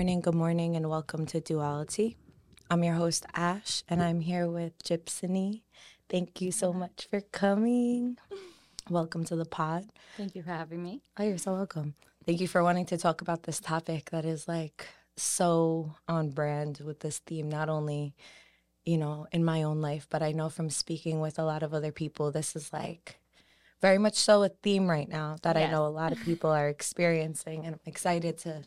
morning, good morning, and welcome to Duality. I'm your host, Ash, and I'm here with Gypsony. Thank you so much for coming. Welcome to the pod. Thank you for having me. Oh, you're so welcome. Thank you for wanting to talk about this topic that is like so on brand with this theme, not only, you know, in my own life, but I know from speaking with a lot of other people, this is like very much so a theme right now that yes. I know a lot of people are experiencing. And I'm excited to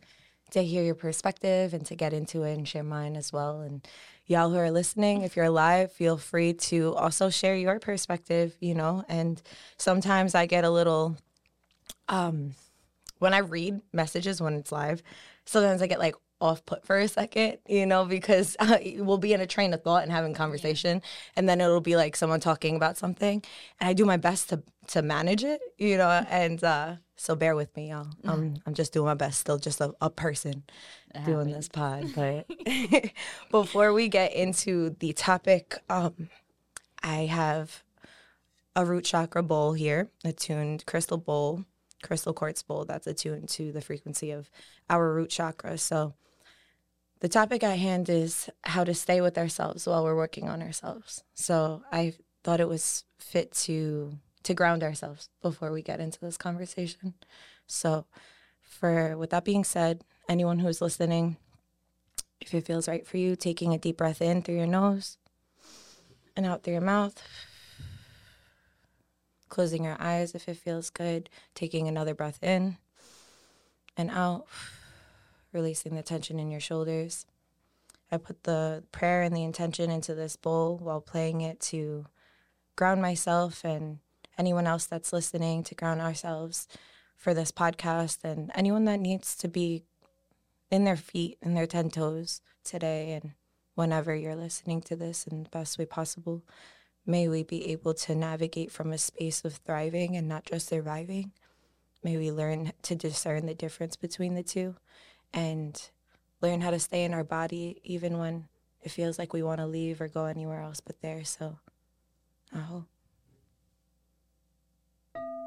to hear your perspective and to get into it and share mine as well. And y'all who are listening, if you're live, feel free to also share your perspective, you know. And sometimes I get a little um when I read messages when it's live, sometimes I get like off put for a second, you know, because uh, we'll be in a train of thought and having conversation, and then it'll be like someone talking about something, and I do my best to to manage it, you know, and uh, so bear with me, y'all. I'm I'm just doing my best, still just a, a person doing this pod. But before we get into the topic, um, I have a root chakra bowl here, attuned crystal bowl crystal quartz bowl that's attuned to the frequency of our root chakra. So, the topic at hand is how to stay with ourselves while we're working on ourselves. So, I thought it was fit to to ground ourselves before we get into this conversation. So, for with that being said, anyone who's listening, if it feels right for you, taking a deep breath in through your nose and out through your mouth closing your eyes if it feels good, taking another breath in and out, releasing the tension in your shoulders. I put the prayer and the intention into this bowl while playing it to ground myself and anyone else that's listening to ground ourselves for this podcast and anyone that needs to be in their feet and their 10 toes today and whenever you're listening to this in the best way possible. May we be able to navigate from a space of thriving and not just surviving. May we learn to discern the difference between the two and learn how to stay in our body even when it feels like we want to leave or go anywhere else but there. So, I hope.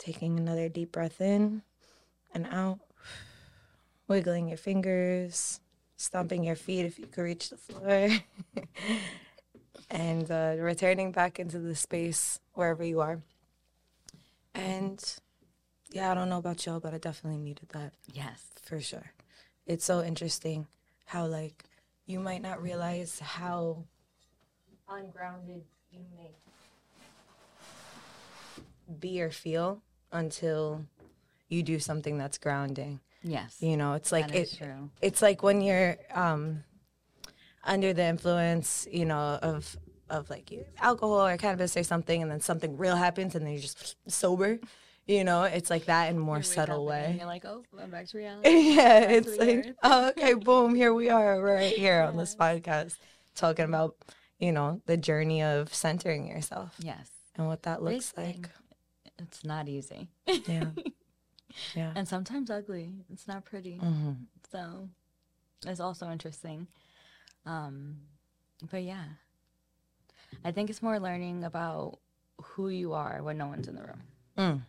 Taking another deep breath in and out, wiggling your fingers, stomping your feet if you could reach the floor, and uh, returning back into the space wherever you are. And yeah, I don't know about y'all, but I definitely needed that. Yes. For sure. It's so interesting how, like, you might not realize how ungrounded you may be or feel until you do something that's grounding. Yes. You know, it's like it, true. it's like when you're um under the influence, you know, of of like alcohol or cannabis or something and then something real happens and then you're just sober. You know, it's like that in a more subtle way. you're like, oh, I'm back to reality. yeah, back it's like, oh, okay, boom, here we are, right here yes. on this podcast, talking about, you know, the journey of centering yourself. Yes. And what that looks Big like. Thing it's not easy. Yeah. yeah. And sometimes ugly. It's not pretty. Mm-hmm. So it's also interesting. Um, but yeah, I think it's more learning about who you are when no one's in the room. Mm.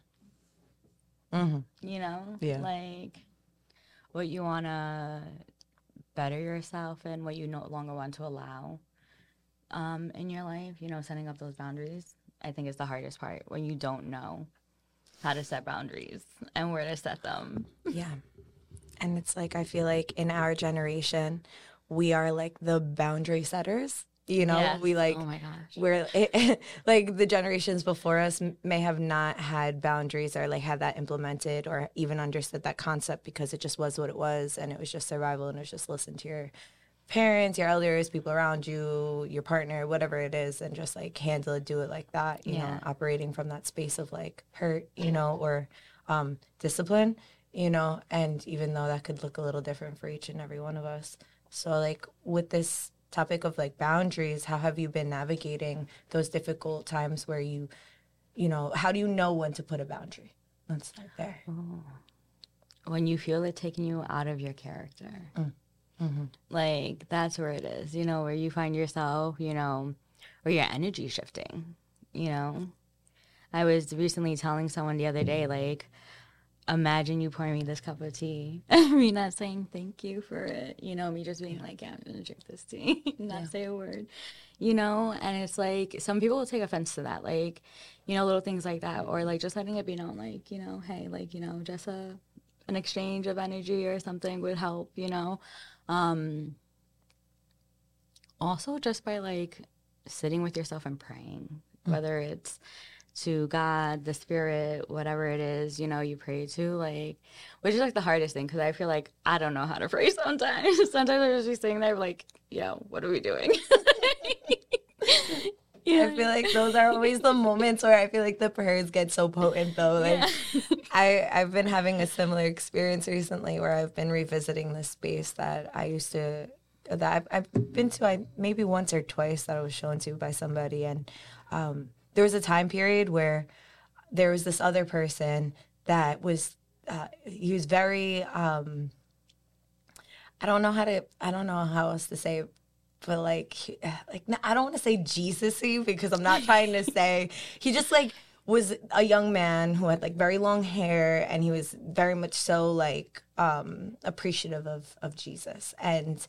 hmm You know, Yeah. like what you want to better yourself and what you no longer want to allow um, in your life. You know, setting up those boundaries. I think is the hardest part when you don't know how to set boundaries and where to set them. Yeah. And it's like, I feel like in our generation, we are like the boundary setters. You know, Yes. we like, oh my gosh. we're like the generations before us may have not had boundaries or like had that implemented or even understood that concept because it just was what it was and it was just survival and it was just listen to your parents, your elders, people around you, your partner, whatever it is, and just like handle it, do it like that, you know, Yeah. operating from that space of like hurt, you know, or um, discipline, you know, and even though that could look a little different for each and every one of us. So, like, with this topic of like boundaries, how have you been navigating those difficult times where you, you know, how do you know when to put a boundary? Let's start there. when you feel it taking you out of your character. Mm-hmm. Like that's where it is, you know, where you find yourself, you know, where your energy shifting, you know. I was recently telling someone the other day, like, imagine you pouring me this cup of tea. me not saying thank you for it, you know, me just being like, yeah, I'm gonna drink this tea, not say a word, you know. And it's like some people will take offense to that, like, you know, little things like that, or like just letting it be known, like, you know, hey, like, you know, just a an exchange of energy or something would help, you know. Um, also, just by like sitting with yourself and praying, whether it's to God, the Spirit, whatever it is, you know, you pray to, like, which is like the hardest thing because I feel like I don't know how to pray sometimes. sometimes I just be sitting there, like, yeah, what are we doing? yeah. I feel like those are always the moments where I feel like the prayers get so potent though. Like I, I've been having a similar experience recently where I've been revisiting this space that I used to that I've, I've been to I maybe once or twice that I was shown to by somebody and um, there was a time period where there was this other person that was uh, he was very um, I don't know how to I don't know how else to say it, but like like I don't want to say Jesusy because I'm not trying to say he just like was a young man who had like very long hair and he was very much so like um appreciative of of Jesus. And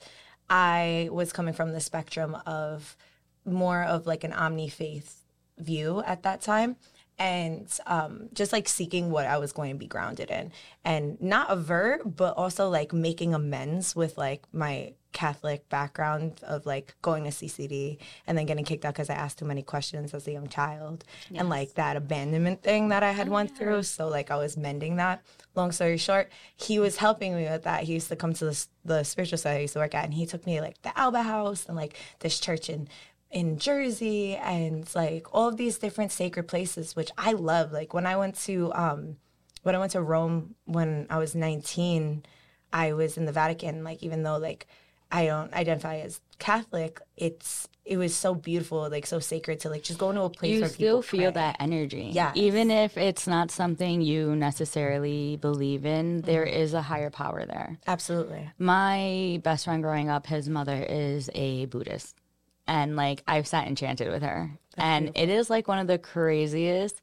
I was coming from the spectrum of more of like an omni faith view at that time and um, just like seeking what I was going to be grounded in and not avert, but also like making amends with like my Catholic background of like going to CCD and then getting kicked out because I asked too many questions as a young child and like that abandonment thing that I had went through. So like I was mending that. Long story short, he was helping me with that. He used to come to the, the spiritual side I used to work at and he took me like the Alba House and like this church in in Jersey and like all of these different sacred places, which I love. Like when I went to um, when I went to Rome when I was 19, I was in the Vatican. Like even though like I don't identify as Catholic, it's it was so beautiful, like so sacred to like just go into a place you where still people feel pray. that energy. Yeah, Even if it's not something you necessarily believe in, there Mm-hmm. is a higher power there. Absolutely. My best friend growing up, his mother is a Buddhist. And like I've sat enchanted with her. And it is like one of the craziest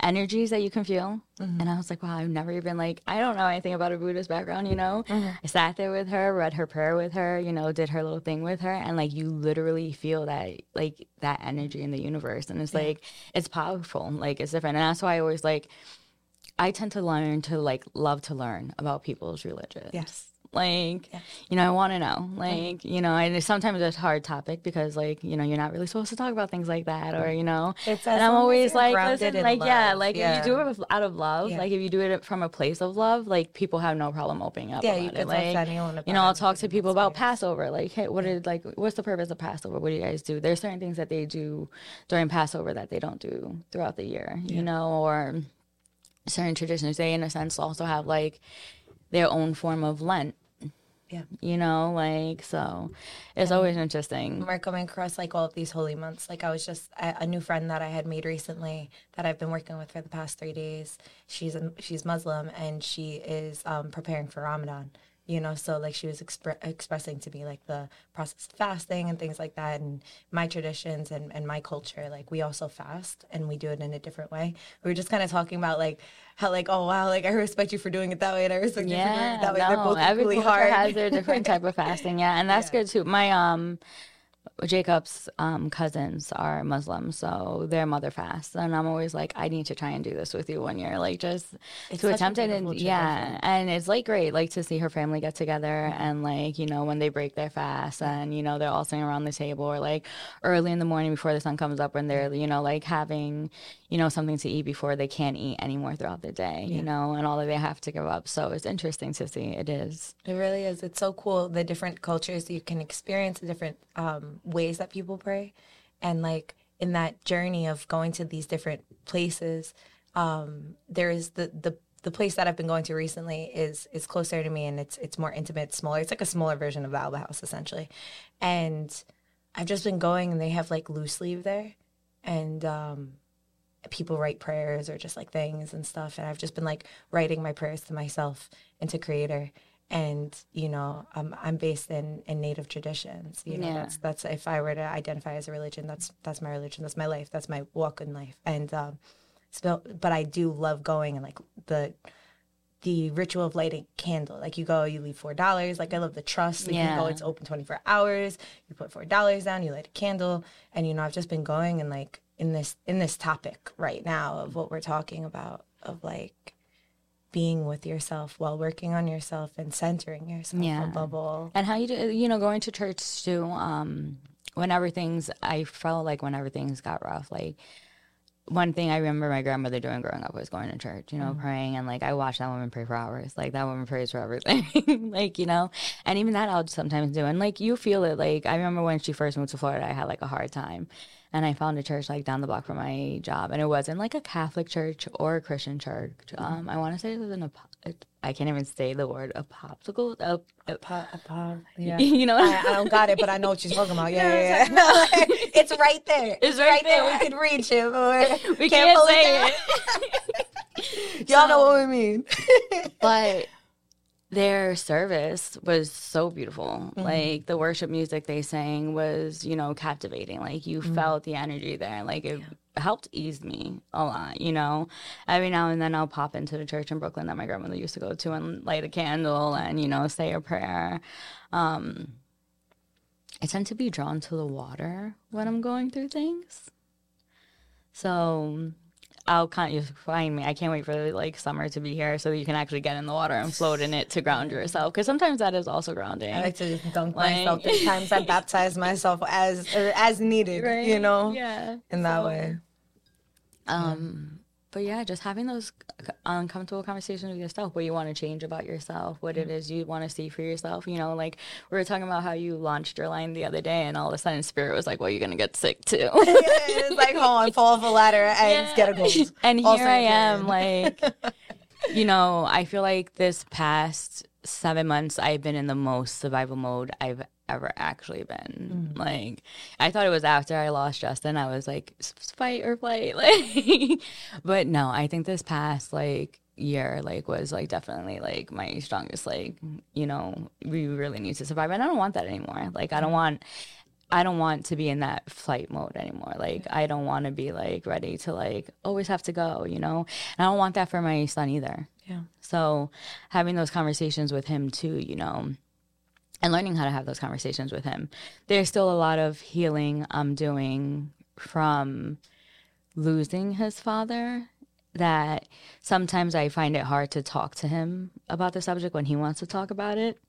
energies that you can feel. Mm-hmm. And I was like, wow, I've never even like I don't know anything about a Buddhist background, you know? Mm-hmm. I sat there with her, read her prayer with her, you know, did her little thing with her, and like you literally feel that like that energy in the universe. And it's like it's powerful. Like it's different. And that's why I always like I tend to learn to like love to learn about people's religions. Yes. Like, you know, I want to know. Like, you know, and it's sometimes it's a hard topic because, like, you know, you're not really supposed to talk about things like that, or you know. It's and I'm always like, listen, like, yeah, like Yeah. if you do it out of love, Yeah. like if you do it from a place of love, like people have no problem opening up. Yeah, about you it. can talk to like, anyone You know, I'll talk to people about. Passover. Like, hey, what did like, what's the purpose of Passover? What do you guys do? There's certain things that they do during Passover that they don't do throughout the year. You know, or certain traditions. They, in a sense, also have like their own form of Lent. Yeah. You know, like so, it's always interesting. we're coming across like all of these holy months. Like I was just a, a new friend that I had made recently that I've been working with for the past three days. She's a, she's Muslim and she is um, preparing for Ramadan. You know so like she was expre- expressing to me like the process of fasting and things like that and my traditions and, and my culture like we also fast and we do it in a different way. We were just kind of talking about like how like oh wow like i respect you for doing it that way and i respect yeah, you for doing it that way. No, they're both every really hard. has their different type of fasting yeah and that's yeah. good too. My um Jacob's um, cousins are Muslim, so their mother fasts, and I'm always like, I need to try and do this with you one year, like just it's to attempt it, and yeah, and it's like great, like to see her family get together, mm-hmm. and like you know when they break their fast, and you know they're all sitting around the table, or like early in the morning before the sun comes up, when they're you know like having you know something to eat before they can't eat anymore throughout the day, yeah. you know, and all that they have to give up. So it's interesting to see. It is. It really is. It's so cool the different cultures you can experience, the different um, ways that people pray and like in that journey of going to these different places um, there is the the the place that I've been going to recently is is closer to me and it's it's more intimate, smaller. It's like a smaller version of the Alba House essentially. And I've just been going and they have like loose leaf there and um, people write prayers or just like things and stuff and I've just been like writing my prayers to myself and to creator and you know I'm I'm based in in native traditions you know yeah. that's that's if I were to identify as a religion that's that's my religion that's my life that's my walk in life and um so, but I do love going and like the the ritual of lighting candle like you go you leave four dollars like I love the trust like yeah. you go it's open 24 hours you put four dollars down you light a candle and you know I've just been going and like in this in this topic right now of what we're talking about of like being with yourself while working on yourself and centering yourself yeah. all. And how you do, you know, going to church too. Um, when everything's, I felt like when everything's got rough, like one thing I remember my grandmother doing growing up was going to church, you know, mm-hmm. praying. And like I watched that woman pray for hours. Like that woman prays for everything. like, you know, and even that I'll sometimes do. And like you feel it. Like I remember when she first moved to Florida, I had like a hard time and I found a church like down the block from my job, and it wasn't like a Catholic church or a Christian church. Mm-hmm. Um, I want to say it was an I can't even say the word a popsicle. A, a, a, a pop, yeah. You know, I, I, don't got it, but I know what you're talking about. Yeah, yeah, yeah. it's right there. It's right, right there. there. We can reach it, we can't, can't say it. Y'all know what we mean. but their service was so beautiful. Mm-hmm. Like the worship music they sang was, you know, captivating. Like you mm-hmm. felt the energy there. Like it yeah. helped ease me a lot, you know. Every now and then I'll pop into the church in Brooklyn that my grandmother used to go to and light a candle and, you know, say a prayer. Um, I tend to be drawn to the water when I'm going through things. So I'll kind of find me. I can't wait for like summer to be here so that you can actually get in the water and float in it to ground yourself. Because sometimes that is also grounding. I like to dunk like, myself. There's times I baptize myself as as needed. Right? You know, yeah, in that so, way. Um, but yeah, just having those uncomfortable conversations with yourself, what you want to change about yourself, what it mm-hmm. is you want to see for yourself. You know, like we were talking about how you launched your line the other day, and all of a sudden, Spirit was like, "Well, you're gonna get sick too." yeah, it's like, hold on, fall off a ladder and yeah. get a gold. And here also I am, like, you know, I feel like this past seven months, I've been in the most survival mode I've ever actually been. Mm-hmm. Like I thought it was after I lost Justin, I was like fight or flight. Like but no, I think this past like year like was like definitely like my strongest like you know we really need to survive and i don't want that anymore like i don't want I don't want to be in that flight mode anymore. Like I don't want to be like ready to like always have to go, you know. And I don't want that for my son either. Yeah. So having those conversations with him too, you know, and learning how to have those conversations with him. There's still a lot of healing I'm doing from losing his father that sometimes I find it hard to talk to him about the subject when he wants to talk about it.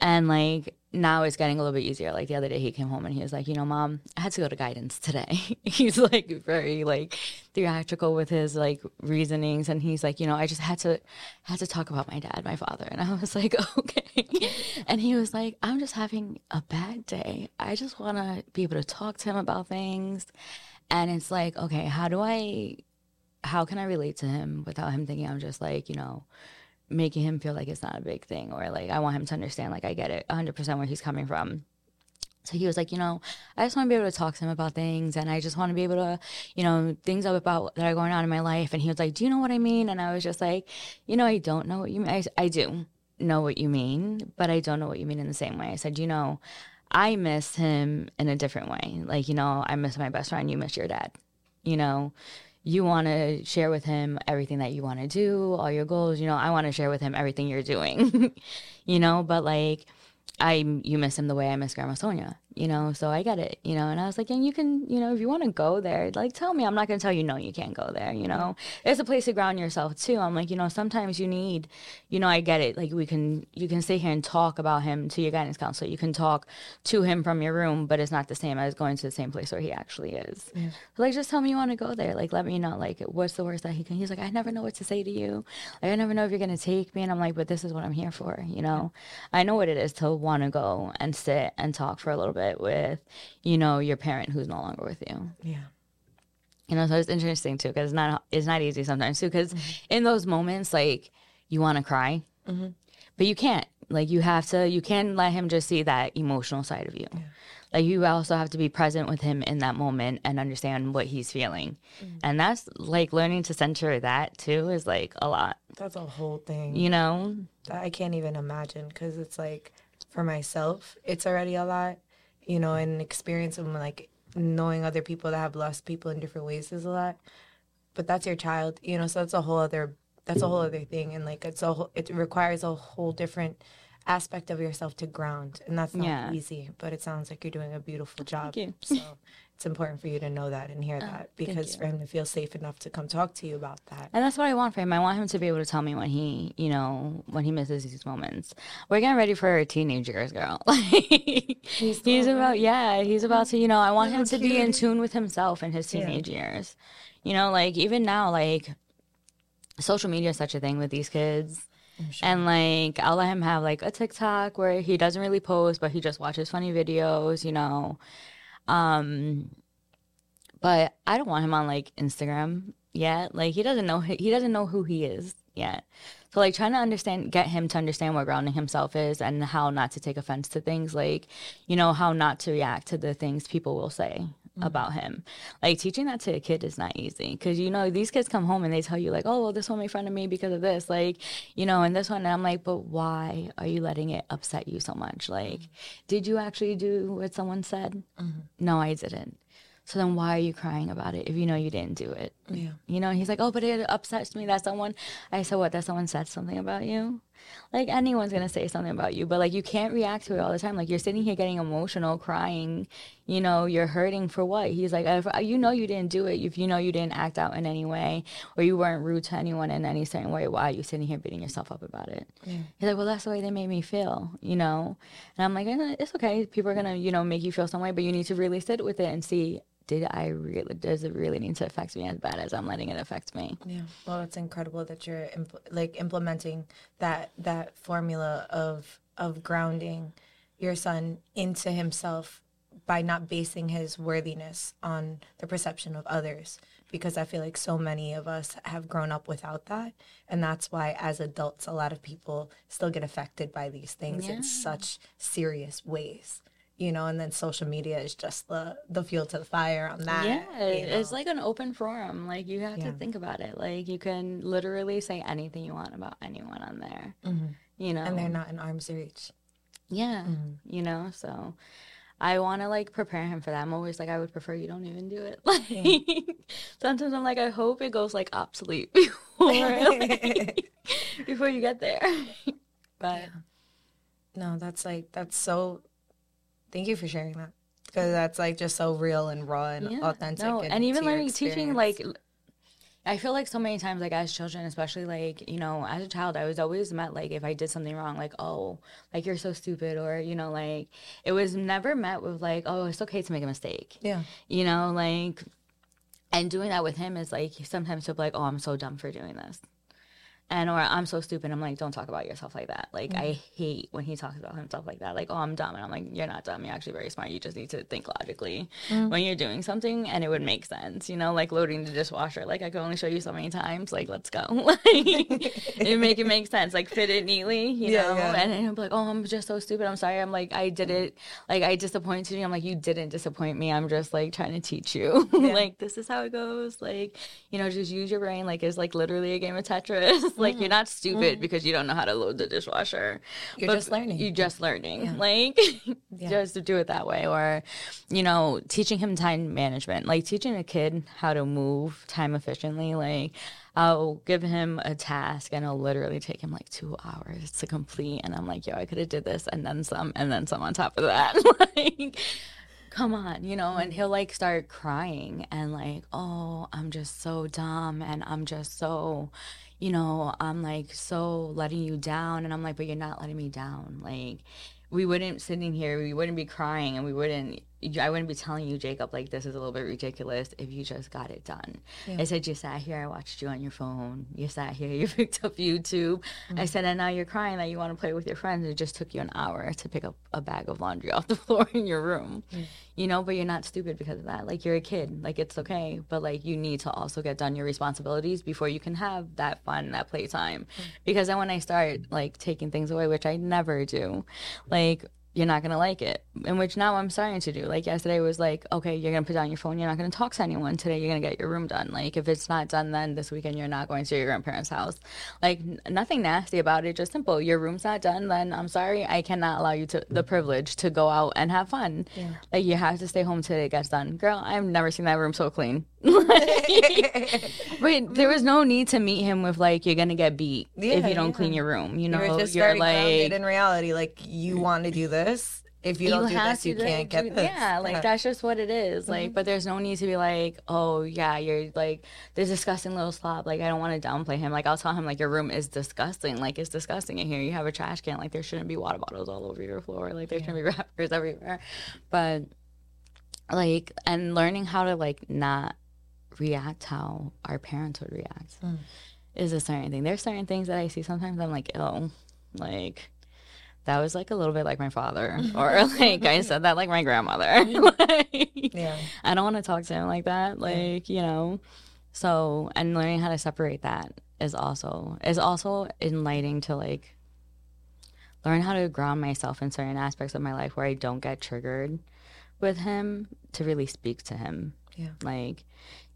And like now it's getting a little bit easier. Like the other day he came home and he was like, you know, mom, I had to go to guidance today. he's like very like theatrical with his like reasonings and he's like, you know, I just had to had to talk about my dad, my father. And I was like, okay. and he was like, I'm just having a bad day. I just want to be able to talk to him about things. And it's like, okay, how do I how can I relate to him without him thinking I'm just like, you know, making him feel like it's not a big thing or like I want him to understand like I get it 100% where he's coming from. So he was like, you know, I just want to be able to talk to him about things and I just want to be able to, you know, things about that are going on in my life. And he was like, do you know what I mean? And I was just like, you know, I don't know what you mean. I, I do. know what you mean, but I don't know what you mean in the same way. I said, you know, I miss him in a different way. Like, you know, I miss my best friend, you miss your dad. You know, you want to share with him everything that you want to do, all your goals. You know, I want to share with him everything you're doing, you know, but like, I you miss him the way I miss Grandma Sonia, you know. So I get it, you know. And I was like, and you can, you know, if you want to go there, like tell me. I'm not gonna tell you no, you can't go there. You know, it's a place to ground yourself too. I'm like, you know, sometimes you need, you know, I get it. Like we can, you can sit here and talk about him to your guidance counselor. You can talk to him from your room, but it's not the same as going to the same place where he actually is. Yeah. like, just tell me you want to go there. Like, let me know. Like, what's the worst that he can? He's like, I never know what to say to you. Like, I never know if you're gonna take me. And I'm like, but this is what I'm here for. You know. I know what it is to want to go and sit and talk for a little bit with, you know, your parent who's no longer with you. Yeah. You know, so it's interesting too because it's not it's not easy sometimes too because mm-hmm. in those moments like you want to cry, mm-hmm. but you can't. Like you have to, you can't let him just see that emotional side of you. Yeah. Like you also have to be present with him in that moment and understand what he's feeling, mm-hmm. and that's like learning to center that too is like a lot. That's a whole thing. You know, I can't even imagine because it's like for myself, it's already a lot, you know, and experience of like knowing other people that have lost people in different ways is a lot. But that's your child, you know, so that's a whole other that's a whole other thing and like it's a whole, it requires a whole different aspect of yourself to ground and that's not yeah. easy but it sounds like you're doing a beautiful job so it's important for you to know that and hear oh, that because for him to feel safe enough to come talk to you about that. And that's what I want for him. I want him to be able to tell me when he, you know, when he misses these moments. We're getting ready for teenage years, girl. he's, he's about, yeah, he's about to, you know, I want him to be in tune with himself in his teenage yeah. years. You know, like even now, like social media is such a thing with these kids. Sure. And like I'll let him have like a TikTok where he doesn't really post, but he just watches funny videos, you know. Um, but I don't want him on like Instagram yet. Like he doesn't know he doesn't know who he is yet. So like trying to understand, get him to understand what grounding himself is and how not to take offense to things, like you know how not to react to the things people will say mm-hmm. about him. Like teaching that to a kid is not easy because you know these kids come home and they tell you like, oh well, this one made fun of me because of this, like you know, and this one, and I'm like, but why are you letting it upset you so much? Like, mm-hmm. did you actually do what someone said? Mm-hmm. No, I didn't. So then why are you crying about it if you know you didn't do it? Yeah. You know, he's like, oh, but it upsets me that someone, I said, what, that someone said something about you? Like anyone's to say something about you, but like you can't react to it all the time. Like you're sitting here getting emotional, crying, you know, you're hurting for what? He's like, if uh, you know you didn't do it, if you know you didn't act out in any way or you weren't rude to anyone in any certain way, why are you sitting here beating yourself up about it? Yeah. He's like, well, that's the way they made me feel, you know? And I'm like, it's okay. People are to, you know, make you feel some way, but you need to really sit with it and see did I really does it really need to affect me as bad as I'm letting it affect me? Yeah. Well, it's incredible that you're impl- like implementing that that formula of of grounding your son into himself by not basing his worthiness on the perception of others because I feel like so many of us have grown up without that and that's why as adults a lot of people still get affected by these things yeah. in such serious ways you know, and then social media is just the the fuel to the fire on that. Yeah, you know? it's like an open forum. Like you have yeah. to think about it. Like you can literally say anything you want about anyone on there. Mm-hmm. You know, and they're not in arm's reach. Yeah, mm-hmm. you know, so. I want to like prepare him for that. I'm always like, I would prefer you don't even do it. Like, yeah. sometimes I'm like, I hope it goes like obsolete before, like, before you get there. but yeah. no, that's like that's so Thank you for sharing that because that's like just so real and raw and yeah, authentic. No, and, and even learning teaching like I feel like so many times, like as children, especially like you know, as a child, I was always met like if I did something wrong, like oh, like you're so stupid, or you know, like it was never met with like oh, it's okay to make a mistake. Yeah, you know, like, and doing that with him is like sometimes he'll be like, oh, I'm so dumb for doing this and or I'm so stupid. I'm like, don't talk about yourself like that. Like mm-hmm. I hate when he talks about himself like that. Like, oh, I'm dumb, and I'm like, you're not dumb. You're actually very smart. You just need to think logically mm-hmm. when you're doing something, and it would make sense. You know, like loading the dishwasher. Like I can only show you so many times. Like let's go. like it make it make sense. Like fit it neatly. You yeah, know, yeah. and he'll be like, oh, I'm just so stupid. I'm sorry. I'm like, I did it. Like I disappointed you. I'm like, you didn't disappoint me. I'm just like trying to teach you. Yeah. like this is how it goes. Like you know, just use your brain. Like it's like literally a game of Tetris Like you're not stupid mm-hmm. because you don't know how to load the dishwasher. You're but just learning. You're just learning. Yeah. Like yeah. just to do it that way. Or, you know, teaching him time management. Like teaching a kid how to move time efficiently. Like I'll give him a task and it'll literally take him like two hours to complete. And I'm like, yo, I could have did this and then some and then some on top of that. like come on, you know, and he'll like start crying and like, oh, I'm just so dumb and I'm just so, you know, I'm like so letting you down. And I'm like, but you're not letting me down. Like, we wouldn't sitting here, we wouldn't be crying and we wouldn't I wouldn't be telling you, Jacob, like this is a little bit ridiculous if you just got it done. Yeah. I said you sat here, I watched you on your phone. You sat here, you picked up YouTube. Mm-hmm. I said, and now you're crying that you want to play with your friends. It just took you an hour to pick up a bag of laundry off the floor in your room. Mm-hmm. You know, but you're not stupid because of that. Like you're a kid. Like it's okay. But like you need to also get done your responsibilities before you can have that fun, that playtime. Mm-hmm. Because then when I start like taking things away, which I never do, like you're not gonna like it. In which now I'm starting to do. Like yesterday was like, okay, you're gonna put down your phone. You're not gonna talk to anyone today. You're gonna get your room done. Like if it's not done, then this weekend you're not going to your grandparents' house. Like n- nothing nasty about it. Just simple. Your room's not done. Then I'm sorry, I cannot allow you to the privilege to go out and have fun. Yeah. Like you have to stay home till it gets done. Girl, I've never seen that room so clean. But there was no need to meet him with like you're gonna get beat yeah, if you don't yeah. clean your room. You know, you're, just you're like in reality, like you want to do this. If you, you don't do this, you can't get this. Yeah, like yeah. that's just what it is. Like, mm-hmm. but there's no need to be like, oh yeah, you're like this disgusting little slob. Like I don't want to downplay him. Like I'll tell him like your room is disgusting. Like it's disgusting in here. You have a trash can. Like there shouldn't be water bottles all over your floor. Like there shouldn't be wrappers everywhere. But like and learning how to like not react how our parents would react mm. is a certain thing. There's certain things that I see sometimes I'm like, oh, like that was like a little bit like my father, or like I said that like my grandmother. like, yeah, I don't want to talk to him like that. Like yeah. you know, so and learning how to separate that is also is also enlightening to like learn how to ground myself in certain aspects of my life where I don't get triggered with him to really speak to him. Yeah, like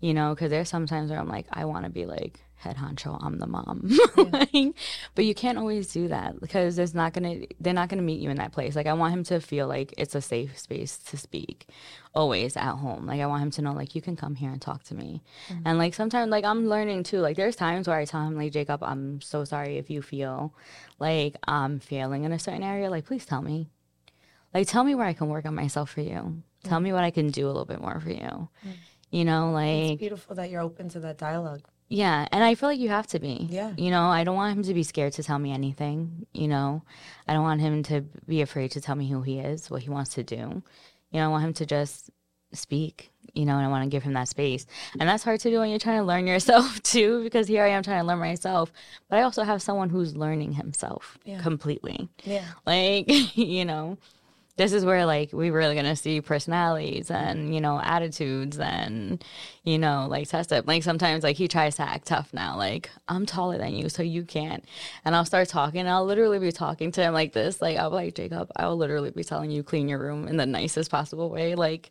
you know, because there's sometimes where I'm like, I want to be like head honcho, I'm the mom. Yeah. like, but you can't always do that because there's not gonna they're not gonna meet you in that place. Like I want him to feel like it's a safe space to speak, always at home. Like I want him to know like you can come here and talk to me. Mm-hmm. And like sometimes like I'm learning too. Like there's times where I tell him like Jacob, I'm so sorry if you feel like I'm failing in a certain area. Like please tell me. Like tell me where I can work on myself for you. Tell me what I can do a little bit more for you. Mm-hmm you know, like it's beautiful that you're open to that dialogue. Yeah, and I feel like you have to be. Yeah. You know, I don't want him to be scared to tell me anything, you know. I don't want him to be afraid to tell me who he is, what he wants to do. You know, I want him to just speak, you know, and I want to give him that space. And that's hard to do when you're trying to learn yourself too, because here I am trying to learn myself. But I also have someone who's learning himself yeah. completely. Yeah. Like, you know, this is where like we really gonna see personalities and you know attitudes and you know like test it like sometimes like he tries to act tough now like i'm taller than you so you can't. And i'll start talking and i'll literally be talking to him like this. Like i'll be like jacob i'll literally be telling you clean your room in the nicest possible way. Like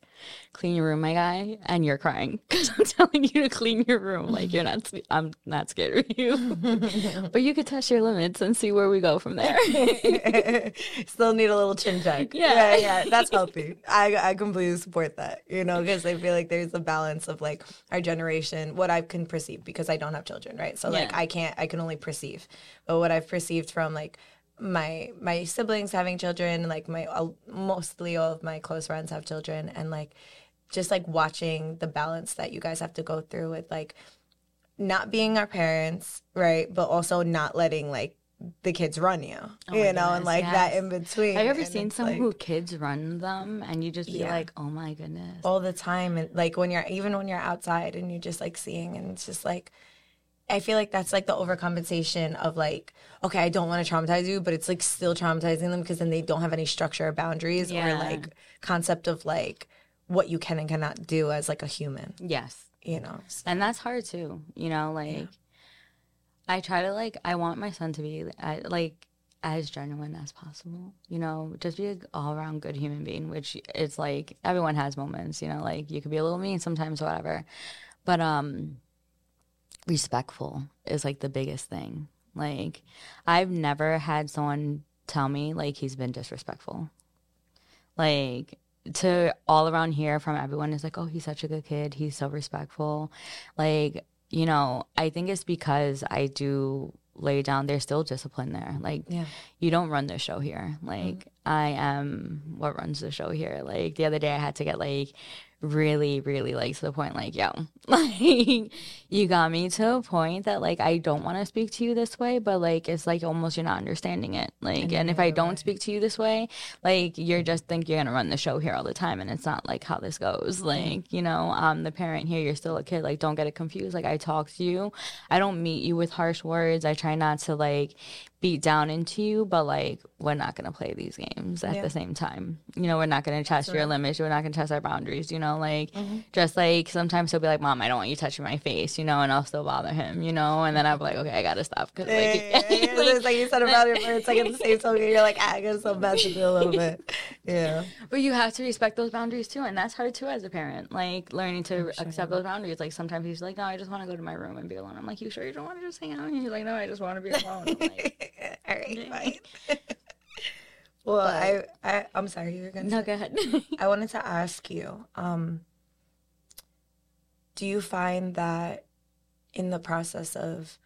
clean your room my guy and you're crying because i'm telling you to clean your room like you're not i'm not scared of you but you could test your limits and see where we go from there still need a little chin check yeah yeah, yeah, that's healthy. I I completely support that. You know, because I feel like there's a balance of like our generation, what I can perceive because I don't have children, right? So yeah. like I can't, I can only perceive, but what I've perceived from like my my siblings having children, like my uh, mostly all of my close friends have children, and like just like watching the balance that you guys have to go through with like not being our parents, right? But also not letting like the kids run you, oh you know, goodness, and like yes. that in between. Have you ever seen some like, who kids run them and you just be yeah. like, oh my goodness. All the time. And like when you're, even when you're outside and you're just like seeing, and it's just like, I feel like that's like the overcompensation of like, okay, I don't want to traumatize you, but it's like still traumatizing them because then they don't have any structure or boundaries yeah. or like concept of like what you can and cannot do as like a human. Yes. You know, and that's hard too, you know, like. Yeah I try to like I want my son to be like as genuine as possible. You know, just be an all around good human being, which it's like everyone has moments, you know, like you could be a little mean sometimes, whatever. But um respectful is like the biggest thing. Like, I've never had someone tell me like he's been disrespectful. Like, to all around here from everyone is like, oh, he's such a good kid. He's so respectful. Like, you know, I think it's because I do lay down there's still discipline there like yeah. you don't run the show here like mm-hmm. i am what runs the show here like the other day i had to get like really, really like to the point like, yo, like you got me to a point that like I don't want to speak to you this way, but like it's like almost you're not understanding it. Like and, and if I don't right. speak to you this way, like you're just think you're gonna run the show here all the time and it's not like how this goes. Like, you know, I'm the parent here, you're still a kid. Like don't get it confused. Like I talk to you. I don't meet you with harsh words. I try not to like beat down into you, but like we're not gonna play these games at yeah. the same time. You know, we're not gonna test sure. your limits. We're not gonna test our boundaries. You know, like mm-hmm. just like sometimes he'll be like, "Mom, I don't want you touching my face," you know, and I'll still bother him, you know, and then I'll be like, "Okay, I gotta stop." Cause like, yeah, yeah, yeah. like, it's like you said about it, but it's like at the same time you're like, ah, "I gotta stop messing a little bit." Yeah, but you have to respect those boundaries too, and that's hard too as a parent. Like learning to sure. accept those boundaries. Like sometimes he's like, "No, I just want to go to my room and be alone." I'm like, "You sure you don't want to just hang out?" And he's like, "No, I just want to be alone." like, All right fine. Well, I, I I'm sorry you were gonna. No, go ahead. I wanted to ask you. Um, do you find that in the process of,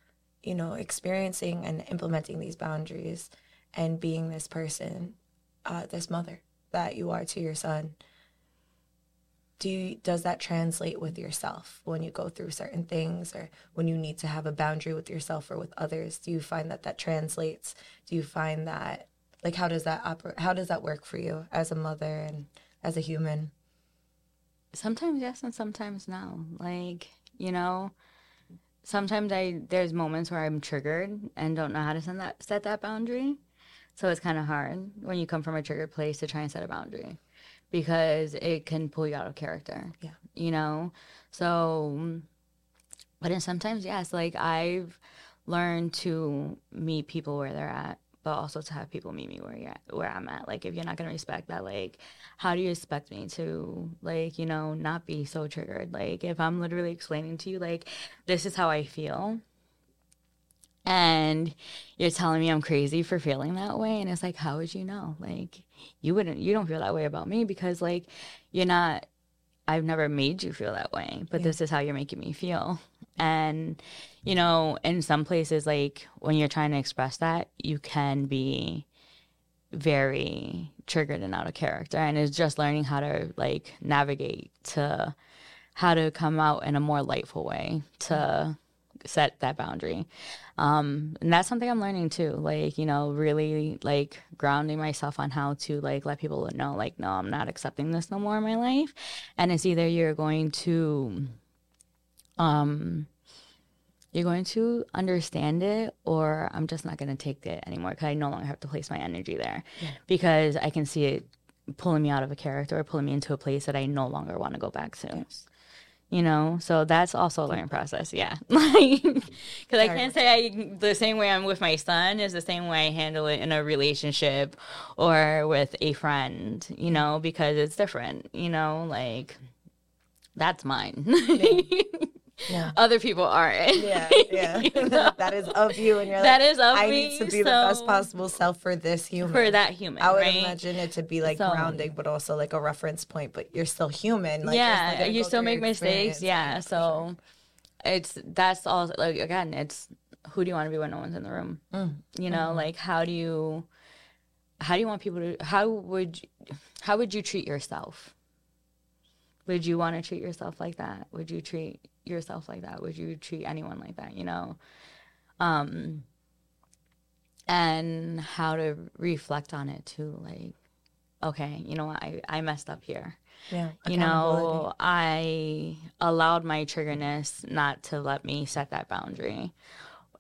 you know, experiencing and implementing these boundaries, and being this person, uh, this mother that you are to your son, do you, does that translate with yourself when you go through certain things or when you need to have a boundary with yourself or with others do you find that that translates do you find that like how does that operate how does that work for you as a mother and as a human sometimes yes and sometimes no like you know sometimes i there's moments where i'm triggered and don't know how to set that set that boundary so it's kind of hard when you come from a triggered place to try and set a boundary because it can pull you out of character. Yeah. You know? So, but then sometimes, yes, like I've learned to meet people where they're at, but also to have people meet me where you're at, where I'm at. Like, if you're not going to respect that, like, how do you expect me to, like, you know, not be so triggered? Like, if I'm literally explaining to you, like, this is how I feel and you're telling me I'm crazy for feeling that way. And it's like, how would you know? Like, you wouldn't, you don't feel that way about me because, like, you're not, I've never made you feel that way, but yeah. this is how you're making me feel. And, you know, in some places, like, when you're trying to express that, you can be very triggered and out of character. And it's just learning how to, like, navigate to how to come out in a more lightful way to set that boundary. Um, and that's something I'm learning too. Like, you know, really like grounding myself on how to like let people know, like, no, I'm not accepting this no more in my life. And it's either you're going to, um, you're going to understand it or I'm just not going to take it anymore because I no longer have to place my energy there. Yeah. because I can see it pulling me out of a character or pulling me into a place that I no longer want to go back to. Yes. You know? So that's also a learning process yeah. Like because i can't say i the same way i'm with my son is the same way i handle it in a relationship or with a friend you know? Because it's different you know? Like that's mine. Yeah. Yeah. Other people aren't. Yeah, yeah. that is of you, and you're that like, is of I me. need to be so the best possible self for this human. For that human, I would right? imagine it to be like so, grounding, but also like a reference point. But you're still human. Like, yeah, you still make mistakes. Yeah, so sure. it's that's all. Like again, it's who do you want to be when no one's in the room? Mm. You know, mm-hmm. like how do you, how do you want people to? How would, how would you treat yourself? Would you want to treat yourself like that? Would you treat yourself like that? Would you treat anyone like that? You know, um, and how to reflect on it too. Like, okay, you know what? I I messed up here. Yeah. You know, I allowed my triggerness not to let me set that boundary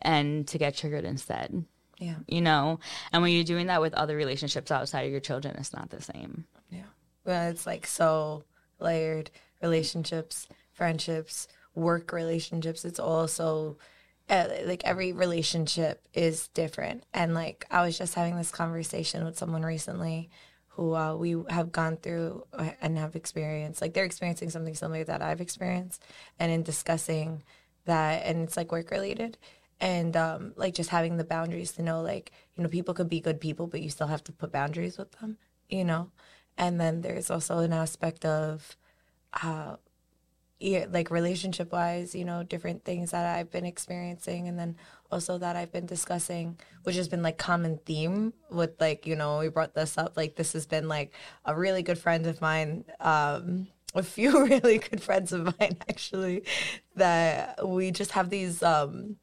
and to get triggered instead. Yeah. You know, and when you're doing that with other relationships outside of your children, it's not the same. Yeah. Well, it's like so layered relationships, friendships, work relationships. It's also uh, like every relationship is different. And like I was just having this conversation with someone recently who uh, we have gone through uh, and have experienced like they're experiencing something similar that I've experienced and in discussing that and it's like work related and um, like just having the boundaries to know like you know people could be good people but you still have to put boundaries with them you know and then there's also an aspect of uh, like relationship wise you know different things that i've been experiencing and then also that i've been discussing which has been like common theme with like you know we brought this up like this has been like a really good friend of mine um a few really good friends of mine actually that we just have these um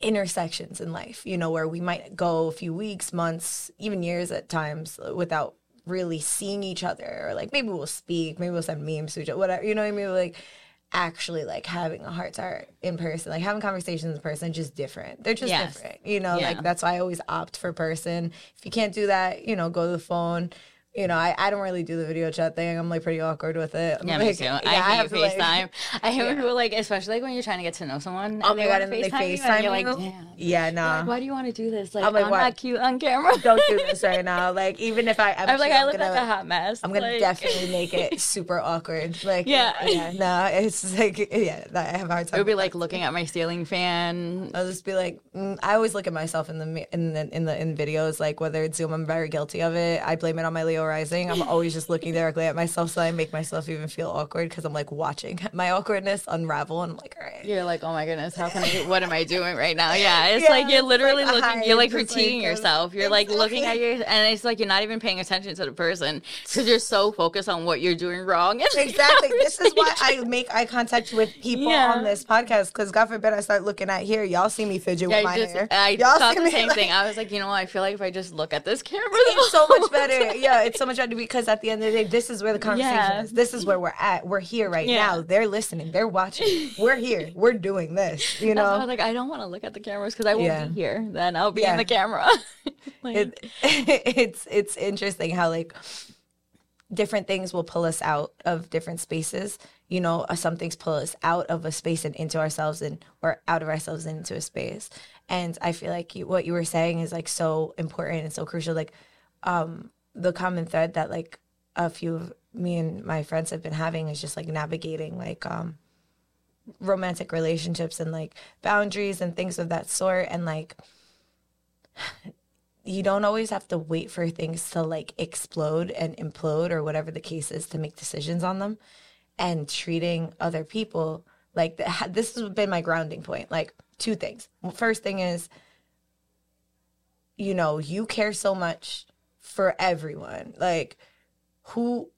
intersections in life, you know, where we might go a few weeks, months, even years at times without really seeing each other or like maybe we'll speak, maybe we'll send memes to each other, whatever, you know what I mean? Like actually like having a heart to heart in person, like having conversations in person, just different. They're just yes. different, you know, yeah. like that's why I always opt for person. If you can't do that, you know, go to the phone you know, I, I don't really do the video chat thing. I'm like pretty awkward with it. I'm yeah, like, me too. Yeah, I, I hate FaceTime. Like, I hate yeah. when people like, especially like when you're trying to get to know someone. Oh my god, and they FaceTime you, like, damn. Yeah, nah. Like, why do you want to do this? Like, I'm, like, I'm not cute on camera. don't do this right now. Like, even if I, I'm, I'm like, I look gonna, like a hot mess. I'm gonna definitely make it super awkward. Like, yeah, yeah, nah. It's like, yeah, I have a hard time. It would be like looking at my ceiling fan. I'll just be like, mm, I always look at myself in the in the in the in videos, like whether it's Zoom. I'm very guilty of it. I blame it on my Leo rising. I'm always just looking directly at myself, so I make myself even feel awkward because I'm like watching my awkwardness unravel, and I'm like, all right. You're like, oh my goodness, how can I? What am I doing right now? Yeah, it's yeah, like you're literally like looking. You're like critiquing like, yourself. You're exactly. like looking at your, and it's like you're not even paying attention to the person because you're so focused on what you're doing wrong. exactly. This is why I make eye contact with people yeah. on this podcast because God forbid I start looking at here. Y'all see me fidget yeah, with my just, hair. I Y'all thought the same like, thing. I was like, you know, what? I feel like if I just look at this camera, it's so much better. Yeah, it's so much better because at the end of the day, this is is where the conversation yeah. is. This is where we're at. We're here right yeah. now. They're listening. They're watching. We're here. We're doing this. You know, I was like, I don't want to look at the cameras because I won't yeah. be here. Then I'll be in the camera. like, it, it's it's interesting how like different things will pull us out of different spaces. You know, uh, some things pull us out of a space and into ourselves, and or out of ourselves and into a space. And I feel like you, what you were saying is like so important and so crucial. Like, um, the common thread that like a few of me and my friends have been having is just like navigating like um romantic relationships and like boundaries and things of that sort. And like you don't always have to wait for things to like explode and implode or whatever the case is to make decisions on them. And treating other people like this has been my grounding point. Like two things. First thing is you know you care so much for everyone like who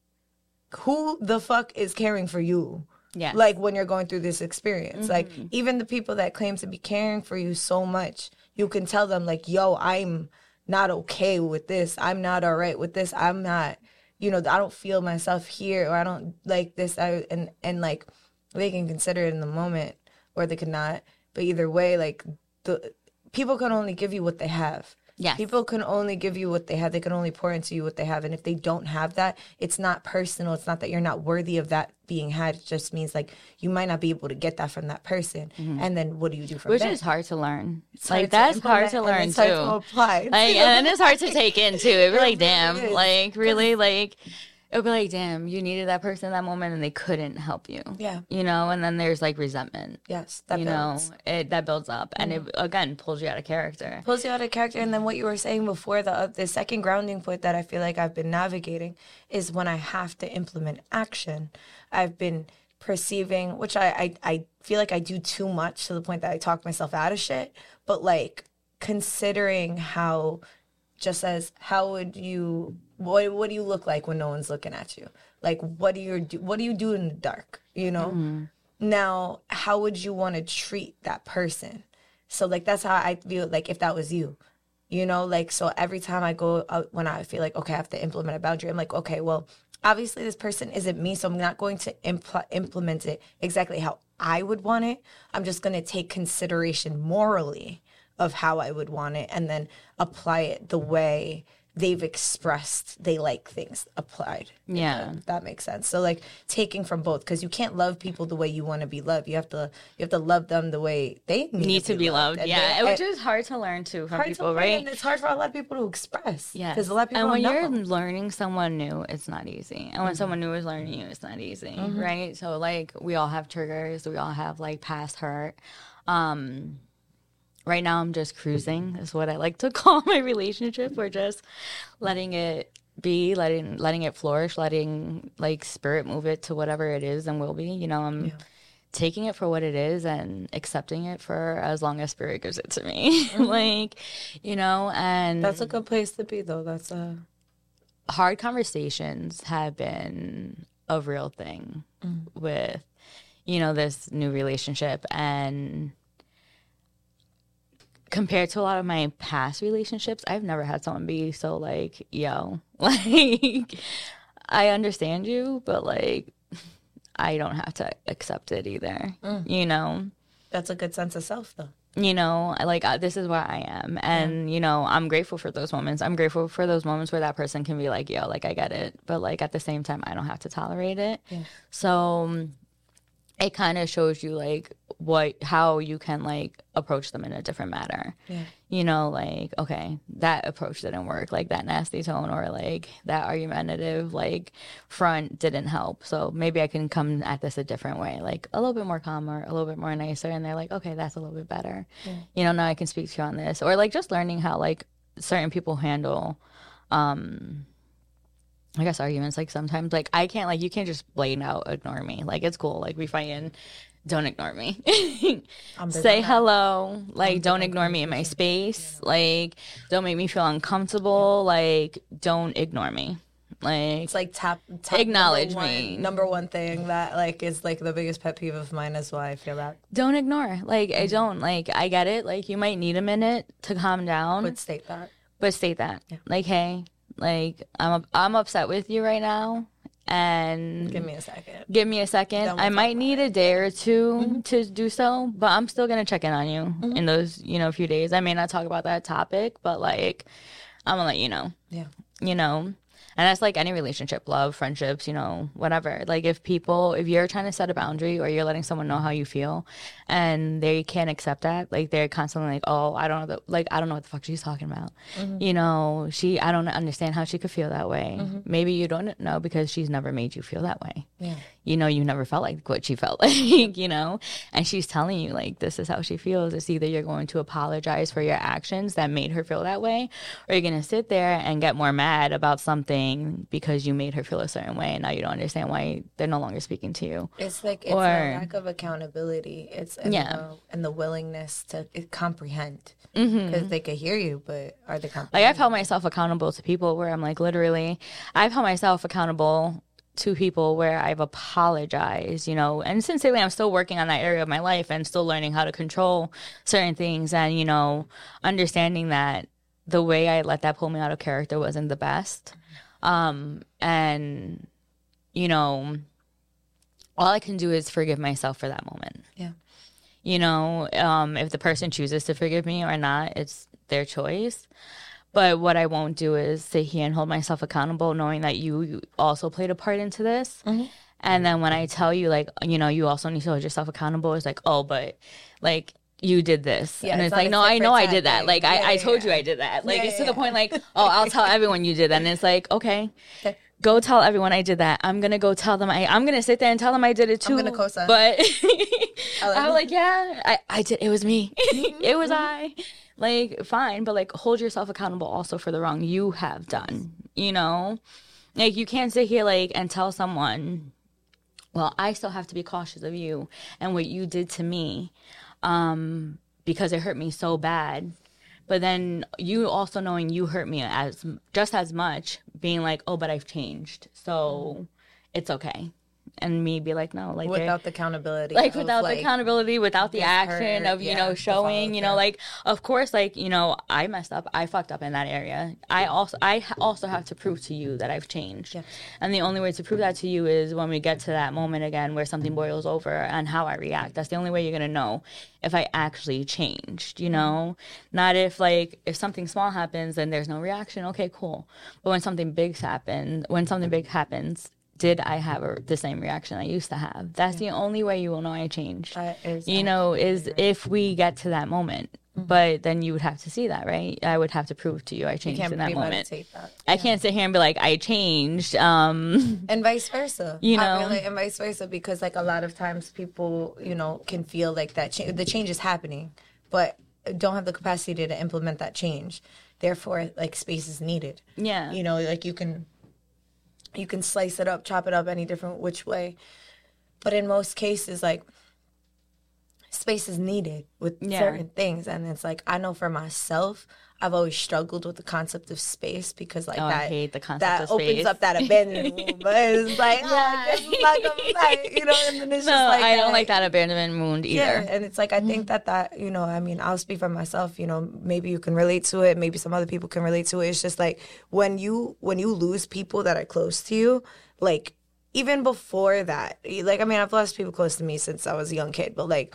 who the fuck is caring for you? Yeah. Like when you're going through this experience. Mm-hmm. Like even the people that claim to be caring for you so much, you can tell them like, "Yo, I'm not okay with this. I'm not all right with this. I'm not, you know, I don't feel myself here or I don't like this I and and like they can consider it in the moment or they could not. But either way, like the people can only give you what they have. Yes. People can only give you what they have. They can only pour into you what they have. And if they don't have that, it's not personal. It's not that you're not worthy of that being had. It just means like you might not be able to get that from that person. Mm-hmm. And then what do you do from Which is hard to learn. It's like that's hard to learn too. Hard to apply. Like and it's hard to take in too. It'd like, damn, like really like it would be like, damn, you needed that person in that moment and they couldn't help you. Yeah. You know, and then there's like resentment. Yes. That you builds. know, it that builds up and mm. it again pulls you out of character. Pulls you out of character. And then what you were saying before, the uh, the second grounding point that I feel like I've been navigating is when I have to implement action. I've been perceiving, which I, I, I feel like I do too much to the point that I talk myself out of shit. But like considering how just as how would you what what do you look like when no one's looking at you? Like what do you do what do you do in the dark? You know? Mm-hmm. Now, how would you want to treat that person? So like that's how I feel like if that was you. You know, like so every time I go out when I feel like okay, I have to implement a boundary, I'm like, okay, well, obviously this person isn't me, so I'm not going to impl- implement it exactly how I would want it. I'm just going to take consideration morally of how I would want it and then apply it the way they've expressed they like things applied. Yeah. That, makes sense. So like taking from both because you can't love people the way you want to be loved. You have to you have to love them the way they need, need to, be, be loved. loved. Yeah. Which is hard to learn too from people, right? And it's hard for a lot of people to express. Yeah. Because a lot of people And when you're know. learning someone new, it's not easy. And when mm-hmm. someone new is learning you, it's not easy. Mm-hmm. Right? So like we all have triggers, we all have like past hurt. Um right now I'm just cruising is what I like to call my relationship. We're just letting it be, letting letting it flourish, letting like spirit move it to whatever it is and will be. You know, I'm yeah. taking it for what it is and accepting it for as long as spirit gives it to me. Mm-hmm. like, you know, and That's a good place to be though. That's a hard conversations have been a real thing mm. with you know this new relationship and compared to a lot of my past relationships, I've never had someone be so like, yo, like I understand you, but like I don't have to accept it either. Mm. You know. That's a good sense of self though. You know, like uh, this is where I am and yeah. you know, I'm grateful for those moments. I'm grateful for those moments where that person can be like, yo, like I get it, but like at the same time I don't have to tolerate it. Yeah. So it kind of shows you like what how you can like approach them in a different manner. Yeah. You know, like okay, that approach didn't work. Like that nasty tone or like that argumentative like front didn't help. So maybe I can come at this a different way, like a little bit more calmer, a little bit more nicer, and they're like, okay, that's a little bit better. Yeah. You know, now I can speak to you on this, or like just learning how like certain people handle um I guess arguments like sometimes like I can't like you can't just blatant out ignore me. Like it's cool. Like we fight in don't ignore me. Say hello. Like don't ignore me in my space. Like don't make me feel uncomfortable. Like don't ignore me. Like it's like tap, tap acknowledge number me. One, number one thing that like is like the biggest pet peeve of mine is why I feel that. Don't ignore. Like I mm. don't like I get it. Like you might need a minute to calm down. But state that. But state that. Yeah. Like hey, like I'm I'm upset with you right now and give me a second. Give me a second. I might need a day or 2 mm-hmm. to do so, but I'm still gonna check in on you mm-hmm. in those you know few days. I may not talk about that topic, but like I'm gonna let you know. Yeah. You know, and that's like any relationship, love, friendships, you know, whatever. Like if people, if you're trying to set a boundary or you're letting someone know how you feel and they can't accept that, like they're constantly like, oh, I don't know, the, like, I don't know what the fuck she's talking about. Mm-hmm. You know, she, I don't understand how she could feel that way. Mm-hmm. Maybe you don't know because she's never made you feel that way. Yeah you know, you never felt like what she felt like, you know, and she's telling you, like, this is how she feels. It's either you're going to apologize for your actions that made her feel that way, or you're going to sit there and get more mad about something because you made her feel a certain way and now you don't understand why they're no longer speaking to you. It's like, it's or, a lack of accountability. It's, in yeah. The, and the willingness to comprehend because mm-hmm. they could hear you, but are they like I've held myself accountable to people where I'm like literally, I've held myself accountable to people where I've apologized, you know, and sincerely, I'm still working on that area of my life and still learning how to control certain things and, you know, understanding that the way I let that pull me out of character wasn't the best. Um, and, you know, all I can do is forgive myself for that moment. Yeah. You know, um, if the person chooses to forgive me or not, it's their choice. But what I won't do is sit here and hold myself accountable, knowing that you also played a part into this. Mm-hmm. And then when I tell you, like, you know, you also need to hold yourself accountable, it's like, oh, but like, you did this. Yeah, and it's, it's like, no, I know I did that. Like, yeah, I, yeah, I told you I did that. Like, it's to the point, like, oh, I'll tell everyone you did that. And it's like, okay. Go tell everyone I did that. I'm gonna go tell them I. I'm gonna sit there and tell them I did it too. I'm gonna co-sign. But I'm like, yeah, I, I did. It was me. Mm-hmm. it was mm-hmm. I like fine but like hold yourself accountable also for the wrong you have done you know like you can't sit here like and tell someone well i still have to be cautious of you and what you did to me um because it hurt me so bad but then you also knowing you hurt me as just as much being like oh but i've changed. So mm. it's okay and me be like, no, like without the accountability, like without like, the accountability, without the action of you yeah, know showing, you know, like of course, like you know, I messed up, I fucked up in that area. I also, I also have to prove to you that I've changed, yeah. and the only way to prove that to you is when we get to that moment again where something boils over and how I react. That's the only way you're gonna know if I actually changed, you know? Mm-hmm. Not if like if something small happens and there's no reaction, okay, cool. But when something big happens, when something big happens, did I have a, the same reaction I used to have? That's yeah. the only way you will know I changed. you know, is if we get to that moment. Mm-hmm. But then you would have to see that, right? I would have to prove to you I changed in that moment. That. Yeah. I can't sit here and be like I changed, um, and vice versa. You know, really, and vice versa because like a lot of times people, you know, can feel like that cha- the change is happening, but don't have the capacity to implement that change. Therefore, like space is needed. Yeah. You know, like you can you can slice it up, chop it up any different which way. But in most cases, like space is needed with Yeah. certain things. And it's like I know for myself, I've always struggled with the concept of space because like Oh, I that hate the concept that opens up that abandonment wound. But it's like, ah, I guess not gonna you know, and then it's no, just like I don't like that abandonment wound either. yeah, and it's like I think that that you know, I mean, I'll speak for myself. You know, maybe you can relate to it. Maybe some other people can relate to it. It's just like when you when you lose people that are close to you, like even before that, like I mean, I've lost people close to me since I was a young kid, but like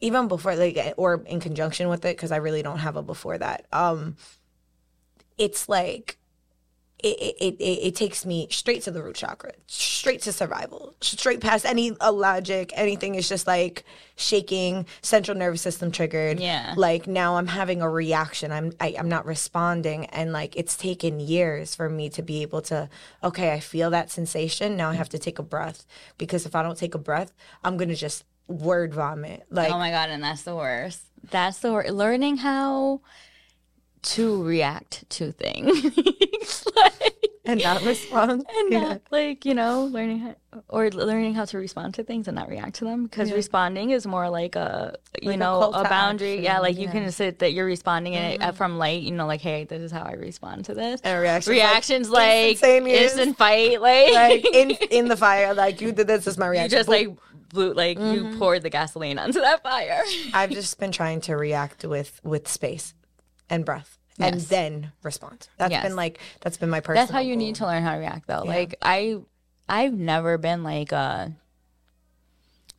even before, like or in conjunction with it, because I really don't have a before that. Um, it's like it, it, it, it takes me straight to the root chakra, straight to survival, straight past any uh, logic, anything. is just like shaking, central nervous system triggered. Yeah. Like now I'm having a reaction. I'm I, I'm not responding, and like it's taken years for me to be able to. Okay, I feel that sensation. Now I have to take a breath because if I don't take a breath, I'm gonna just word vomit. Like oh my god, and that's the worst. That's the worst. Learning how to react to things. like, and not respond. and Yeah. not like you know learning how or learning how to respond to things and not react to them because responding is more like a you Like know call a, boundary action, yeah like you yeah. Mm-hmm. can sit that you're responding uh, from light you know like hey this is how i respond to this And reactions like reactions like, instantaneous. instant fight like, like in in the fire, like you did this is my you reaction. just like blew like you mm-hmm. poured the gasoline onto that fire I've just been trying to react with with space and breath. And Yes. then respond. That's Yes. been like that's been my personal. That's how you goal. need to learn how to react, though. Yeah. Like I, I've never been like a.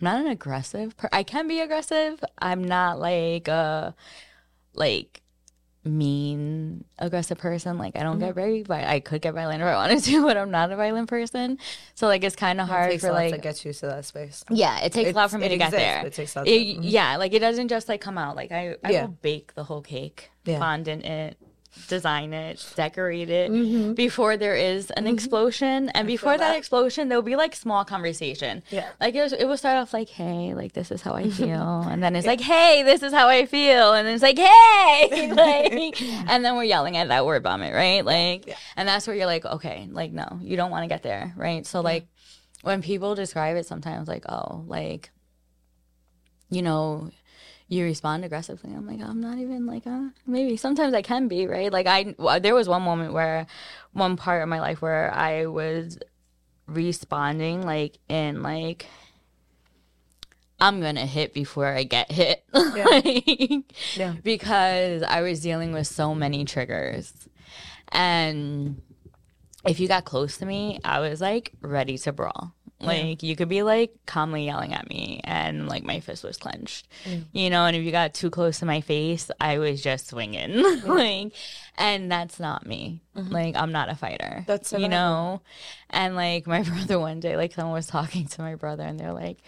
I'm not an aggressive. Per- I can be aggressive. I'm not like a, like, mean aggressive person. Like I don't Mm-hmm. get very. vi- I could get violent if I wanted to, but I'm not a violent person. So like it's kind of It hard takes for a lot like. to get you to that space. yeah, it takes a lot for me to get there. it takes a lot It- mhm. Yeah, like it doesn't just like come out. Like I, I Yeah. will bake the whole cake, Yeah. fondant it, design it, decorate it Mm-hmm. before there is an explosion. And before that. that. explosion, there'll be like small conversation. Yeah. Like it, was, it will start off like, hey, like this is how I feel. and then it's like, hey, this is how I feel. And then it's like, hey, like, and then we're yelling at that word vomit, right? Like, and that's where you're like, okay, like, no, you don't want to get there, right? So, like, when people describe it sometimes, like, oh, like, you know, you respond aggressively. I'm like, I'm not even like, uh, maybe sometimes I can be, right? Like, I, there was one moment where, one part of my life where I was responding, like, in like, I'm gonna hit before I get hit. like, Yeah. because I was dealing with so many triggers. And if you got close to me, I was like ready to brawl. Like you could be like calmly yelling at me and like my fist was clenched. Mm. You know, and if you got too close to my face, I was just swinging. like and that's not me. Mm-hmm. Like I'm not a fighter. That's you know. And like my brother one day like someone was talking to my brother and they're like,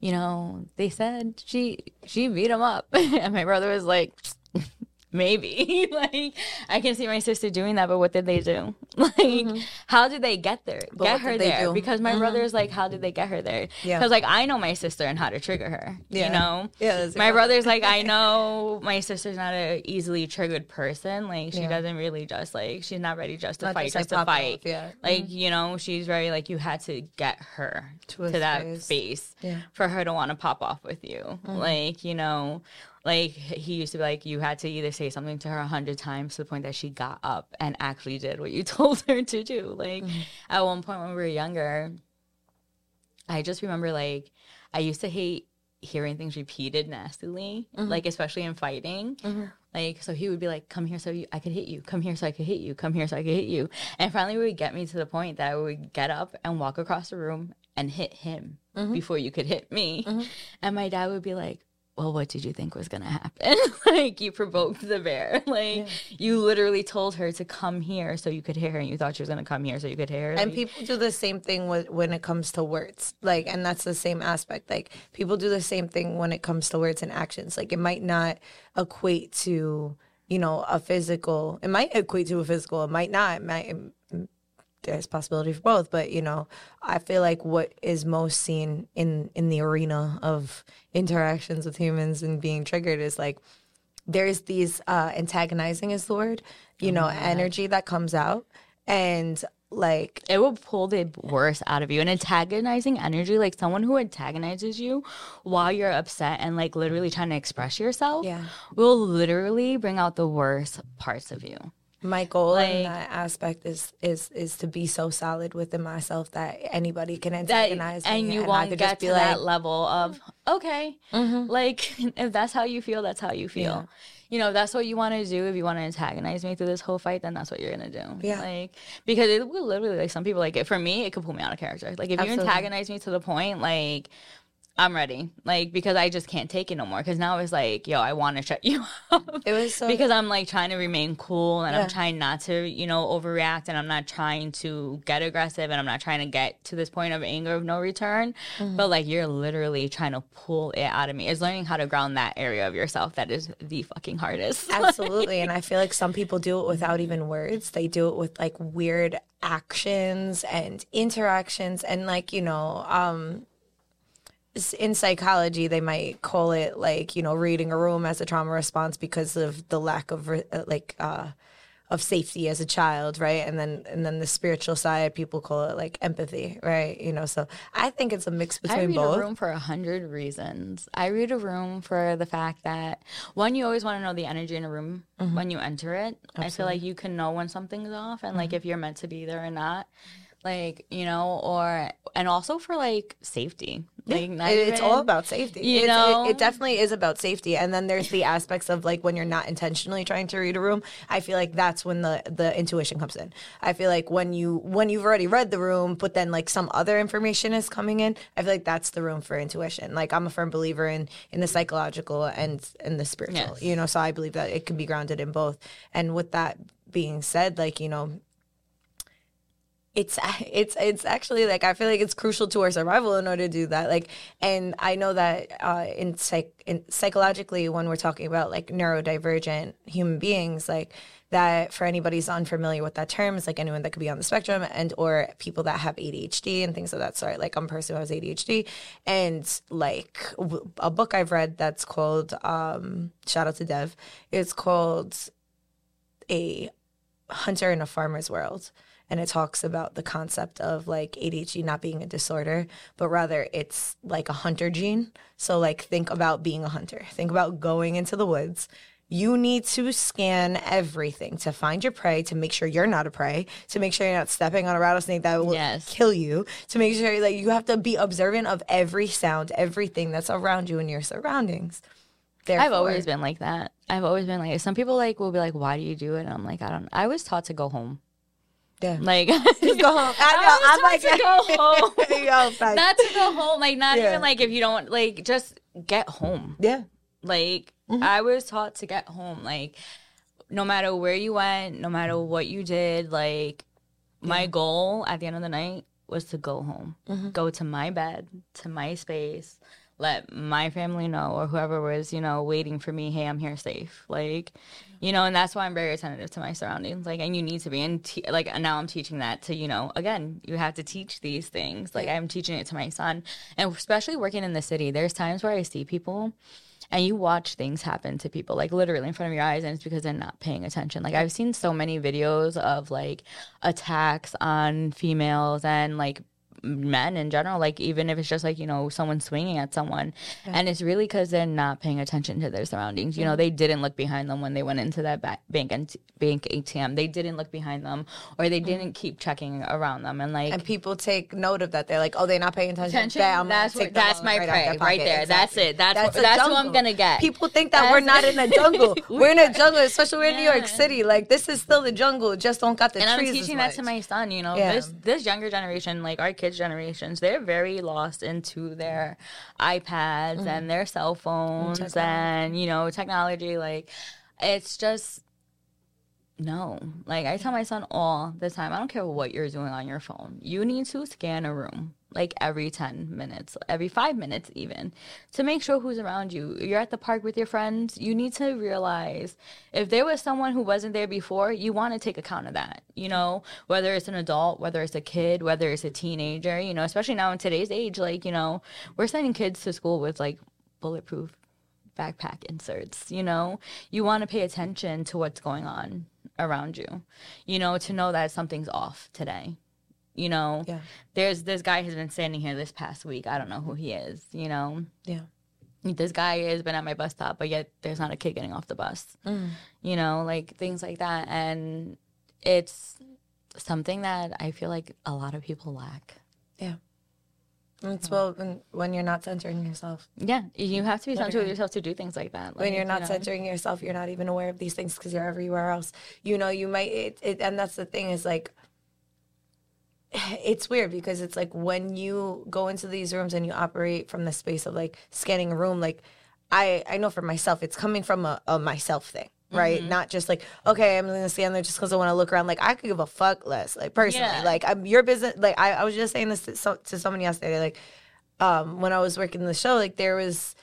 you know, they said she she beat him up. and my brother was like maybe. Like i can see my sister doing that but what did they do? Like how did they get there? Get her there. do? because my brother is like how did they get her there? Yeah. because like i know my sister and how to trigger her Yeah. you know? Yeah, my brother's like i know my sister's not an easily triggered person. Like she Yeah. doesn't really just like she's not ready just to Not fight just, just, like, to fight. Off, yeah. like you know she's very like you had to get her To to, that space. space Yeah. for her to want to pop off with you. Like you know like he used to be like you had to either say something to her a hundred times to the point that she got up and actually did what you told her to do. Like mm-hmm. at one point when we were younger i just remember like i used to hate hearing things repeated nastily mm-hmm. like especially in fighting. Mm-hmm. Like so he would be like come here so you, i could hit you. Come here so i could hit you. Come here so i could hit you. And finally it would get me to the point that i would get up and walk across the room and hit him before you could hit me. And my dad would be like well, what did you think was going to happen? like, you provoked the bear. Like, you literally told her to come here so you could hear her, and you thought she was going to come here so you could hear her. And Like, people do the same thing with, when it comes to words. Like, and that's the same aspect. Like, people do the same thing when it comes to words and actions. Like, it might not equate to, you know, a physical. It might equate to a physical. It might not. It might. There's possibility for both, but you know, I feel like what is most seen in in the arena of interactions with humans and being triggered is like there's these uh antagonizing is the word, you know, energy that comes out and like it will pull the worst out of you. An antagonizing energy, like someone who antagonizes you while you're upset and like literally trying to express yourself, Yeah. will literally bring out the worst parts of you. My goal in that aspect is is is to be so solid within myself that anybody can That antagonize me and you I won't get just to that level of okay, like if that's how you feel, that's how you feel. Mm-hmm. Yeah. You know, if that's what you want to do. If you want to antagonize me through this whole fight, then that's what you're gonna do. Yeah. Like because it will literally like some people like it for me, it could pull me out of character. Like if Absolutely. you antagonize me to the point like I'm ready, like because I just can't take it no more. Because now it's like, yo, I want to shut you up. It was so because I'm like trying to remain cool and Yeah. I'm trying not to, you know, overreact and I'm not trying to get aggressive and I'm not trying to get to this point of anger of no return. Mm-hmm. But like you're literally trying to pull it out of me. It's learning how to ground that area of yourself that is the fucking hardest. Absolutely. and I feel like some people do it without even words. They do it with like weird actions and interactions and like, you know, um in psychology they might call it like, you know, reading a room as a trauma response because of the lack of uh, like uh of safety as a child, right? And then and then the spiritual side people call it like empathy, right? You know, so I think it's a mix I between read both. a room for a hundred reasons. I read a room for the fact that one, you always want to know the energy in a room Mm-hmm. when you enter it. I feel like you can know when something's off and Mm-hmm. like if you're meant to be there or not. Like, you know, or and also for like safety. Like It- it's all about safety. you It's- know? it, it definitely is about safety. And then there's the aspects of like when you're not intentionally trying to read a room. I feel like that's when the the intuition comes in. I feel like when you when you've already read the room, but then like some other information is coming in. I feel like that's the room for intuition. Like I'm a firm believer in in the psychological and and the spiritual. Yes. You know, so I believe that it can be grounded in both. And with that being said, like you know, it's it's it's actually like I feel like it's crucial to our survival in order to do that. Like, and I know that uh, in psych in psychologically when we're talking about like neurodivergent human beings, like that for anybody who's unfamiliar with that term, is like anyone that could be on the spectrum and or people that have ADHD and things of that sort. Like I'm a person who has ADHD, and like a book I've read that's called um, shout out to Dev. It's called a hunter in a farmer's world and it talks about the concept of like ADHD not being a disorder, but rather it's like a hunter gene. So like think about being a hunter. Think about going into the woods. You need to scan everything to find your prey, to make sure you're not a prey, to make sure you're not stepping on a rattlesnake that will Yes. kill you, to make sure that you have to be observant of every sound, everything that's around you in your surroundings. Therefore, I've always been like that. I've always been like some people like will be like, Why do you do it? And I'm like, I don't I was taught to go home. Yeah. Like Just go home. I was taught to go home. Yo, not to go home. Like not Yeah. even like if you don't like just get home. yeah. Like Mm-hmm. I was taught to get home. Like no matter where you went, no matter what you did, like my goal at the end of the night was to go home. Mm-hmm. Go to my bed, to my space, let my family know or whoever was, you know, waiting for me, hey, I'm here safe. Like, you know, and that's why I'm very attentive to my surroundings. Like, and you need to be. And te- like, and now I'm teaching that to, you know, again, you have to teach these things. Like, I'm teaching it to my son. And especially working in the city, there's times where I see people and you watch things happen to people like literally in front of your eyes and it's because they're not paying attention like i've seen so many videos of like attacks on females and like men in general like even if it's just like you know someone swinging at someone and it's really because they're not paying attention to their surroundings you know mm-hmm. they didn't look behind them when they went into that ba- bank and bank atm they didn't look behind them or they mm-hmm. didn't keep checking around them and like And people take note of that. They're like, oh, they're not paying attention. attention. Bam, that's what, that's my right prey right there. That's it. That's that's, a that's who I'm gonna get. People think that we're not in a jungle. we're in a jungle, especially we're in New York City. Like this is still the jungle, just don't got the and I'm trees. teaching that to my son. You know, Yeah. this this younger generation, like our kids' generations, they're very lost into their iPads and their cell phones Mm-hmm. technology. and you know technology. Like it's just no. Like I tell my son all the time, I don't care what you're doing on your phone. You need to scan a room like every 10 minutes, every 5 minutes even, to make sure who's around you. You're at the park with your friends, you need to realize if there was someone who wasn't there before, you want to take account of that. You know, whether it's an adult, whether it's a kid, whether it's a teenager, you know, especially now in today's age like, you know, we're sending kids to school with like bulletproof backpack inserts, you know? You want to pay attention to what's going on around you, you know, to know that something's off today. You know, Yeah. there's this guy who's been standing here this past week. I don't know who he is, you know? Yeah. This guy has been at my bus stop, but yet there's not a kid getting off the bus. Mm. You know, like things like that. And it's something that I feel like a lot of people lack. Yeah. It's well when, when you're not centering yourself. Yeah, you have to be centered with yourself to do things like that. when you're not you know? centering yourself, you're not even aware of these things because you're everywhere else. You know, you might, it, it, and that's the thing is like, it's weird because it's like when you go into these rooms and you operate from the space of like scanning a room, like I, I know for myself, it's coming from a, a myself thing. Right, not just like okay, I'm gonna stand there just because I want to look around. Like I could give a fuck less. Like personally, Yeah. like I'm your business. Like I, I was just saying this to, so, to someone yesterday. Like um, when I was working the show, like there was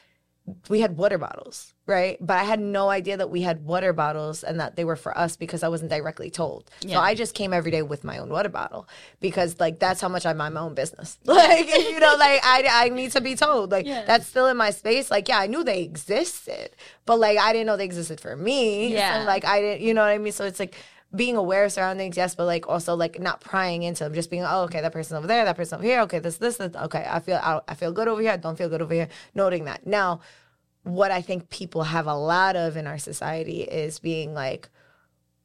we had water bottles, right? But I had no idea that we had water bottles and that they were for us because I wasn't directly told. So I just came every day with my own water bottle because like that's how much I mind my own business. Like you know, like I I need to be told. Like Yeah. that's still in my space. Like yeah, I knew they existed, but like I didn't know they existed for me. Yeah. So, like I didn't, you know what I mean? So it's like being aware of surroundings, yes, but like also like not prying into them, just being, oh, okay, that person over there, that person over here, okay, this, this, this, okay, I feel, I, I feel good over here, I don't feel good over here, noting that. Now, what I think people have a lot of in our society is being like,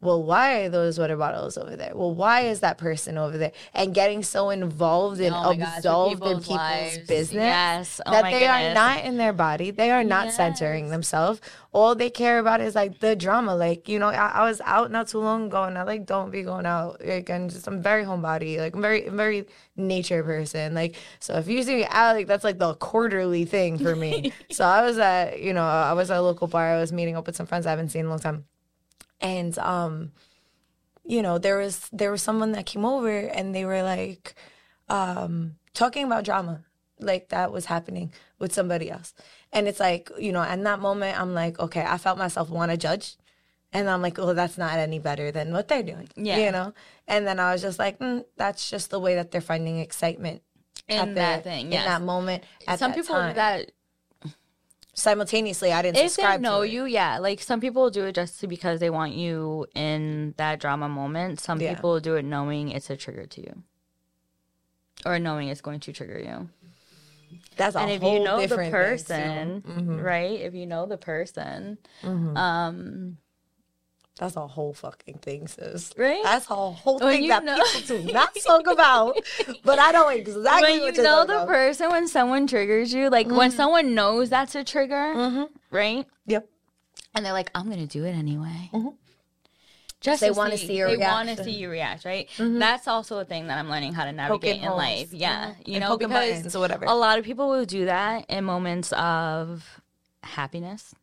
well, why are those water bottles over there? Well, why is that person over there? And getting so involved and Oh my gosh, absolved in people's lives. business Yes. Oh that they are not in their body. They are not centering themselves. All they care about is like the drama. Like, you know, I, I was out not too long ago and I like don't be going out. Like, and just, I'm very homebody. Like, I'm very, I'm very nature person. Like, so if you see me out, like, that's like the quarterly thing for me. so I was at, you know, I was at a local bar. I was meeting up with some friends I haven't seen in a long time. And, um, you know, there was there was someone that came over and they were like um talking about drama like that was happening with somebody else. And it's like, you know, in that moment I'm like, okay, I felt myself want to judge. And I'm like, well, that's not any better than what they're doing. Yeah. You know? And then I was just like, mm, that's just the way that they're finding excitement in at that thing. in that moment. At Some that people time. that simultaneously. I didn't if they know you, yeah. Like some people do it just because they want you in that drama moment. Some Yeah. people do it knowing it's a trigger to you, or knowing it's going to trigger you. That's a and if whole you know the different thing, too. person, right? If you know the person, Mm-hmm. um, That's a whole fucking thing, sis. Right? That's a whole When thing that know- people do not talk about. But I know exactly when you know the about. person, when someone triggers you, like when mm-hmm. someone knows that's a trigger, mm-hmm. right? Yep. and they're like, I'm gonna do it anyway. Mm-hmm. Just They wanna see your They want to see you react, right? That's also a thing that I'm learning how to navigate in life. Yeah, you And know, because buttons or whatever. a lot of people will do that in moments of happiness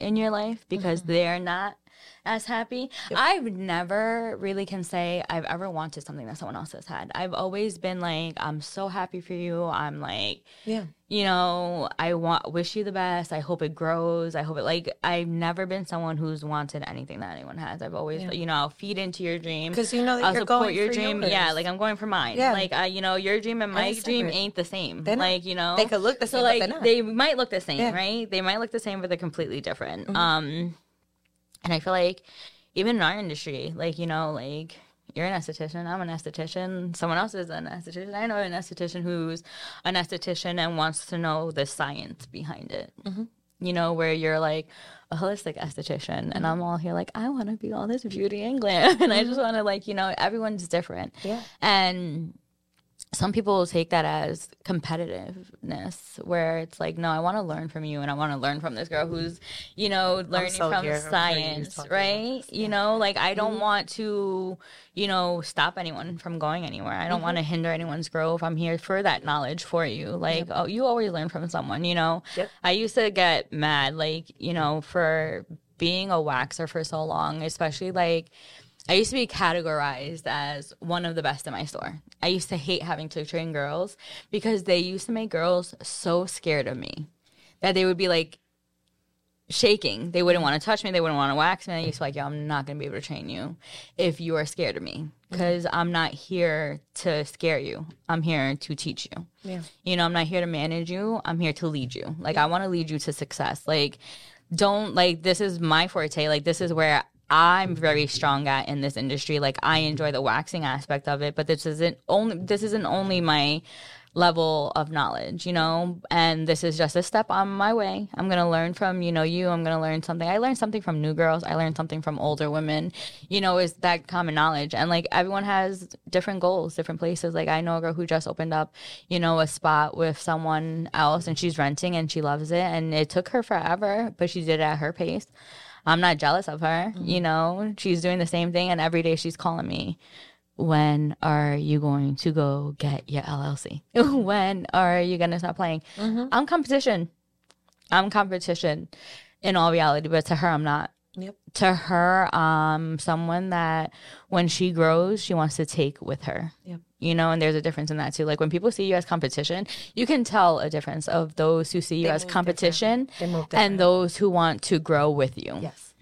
in your life because they're not as happy. I've never really can say I've ever wanted something that someone else has had. I've always been like, I'm so happy for you. I'm like, Yeah. you know, I want wish you the best. I hope it grows. I hope it like I've never been someone who's wanted anything that anyone has. I've always, you know, I'll feed into your dream because you know that I'll you're support going your dream. yours. Yeah, like I'm going for mine. Yeah. like uh, you know, your dream and my dream ain't the same. They're like you know, They could look the so same, but like they might look the same, Yeah. Mm-hmm. right? They might look the same, but they're completely different. Um, and I feel like even in our industry, like you know, like you're an esthetician, I'm an esthetician, someone else is an esthetician. I know an esthetician who's an esthetician and wants to know the science behind it. Mm-hmm. You know, where you're like a holistic esthetician, and I'm all here like, I want to be all this beauty and glam, and I just want to like, you know, everyone's different. Mm-hmm. Yeah. And some people will take that as competitiveness, where it's like, no, I want to learn from you, and I want to learn from this girl who's, you know, learning so from here science, right? You know, like I don't want to, you know, stop anyone from going anywhere. I don't want to hinder anyone's growth. I'm here for that knowledge for you. Like, oh, you always learn from someone, you know. Yep. I used to get mad, like, you know, for being a waxer for so long, especially like I used to be categorized as one of the best in my store. I used to hate having to train girls because they used to make girls so scared of me that they would be like shaking. They wouldn't want to touch me. They wouldn't want to wax me. And I used to be like, yo, I'm not going to be able to train you if you are scared of me mm-hmm. because I'm not here to scare you. I'm here to teach you. Yeah. You know, I'm not here to manage you. I'm here to lead you. Like I want to lead you to success. Like don't like this is my forte. Like this is where I'm very strong at in this industry. Like I enjoy the waxing aspect of it, but this isn't only this isn't only my level of knowledge, you know, and this is just a step on my way. I'm going to learn from, you know, you. I'm going to learn something. I learned something from new girls. I learned something from older women, you know, is that common knowledge. And like everyone has different goals, different places. Like I know a girl who just opened up, you know, a spot with someone else and she's renting and she loves it. And it took her forever, but she did it at her pace. I'm not jealous of her, mm-hmm. you know, she's doing the same thing. And every day she's calling me when are you going to go get your LLC? when are you going to stop playing? Mm-hmm. I'm competition. I'm competition in all reality, but to her, I'm not. Yep. To her, um, someone that when she grows, she wants to take with her. Yep. You know, and there's a difference in that too. Like when people see you as competition, you can tell a difference of those who see you they as competition and those who want to grow with you. Yes.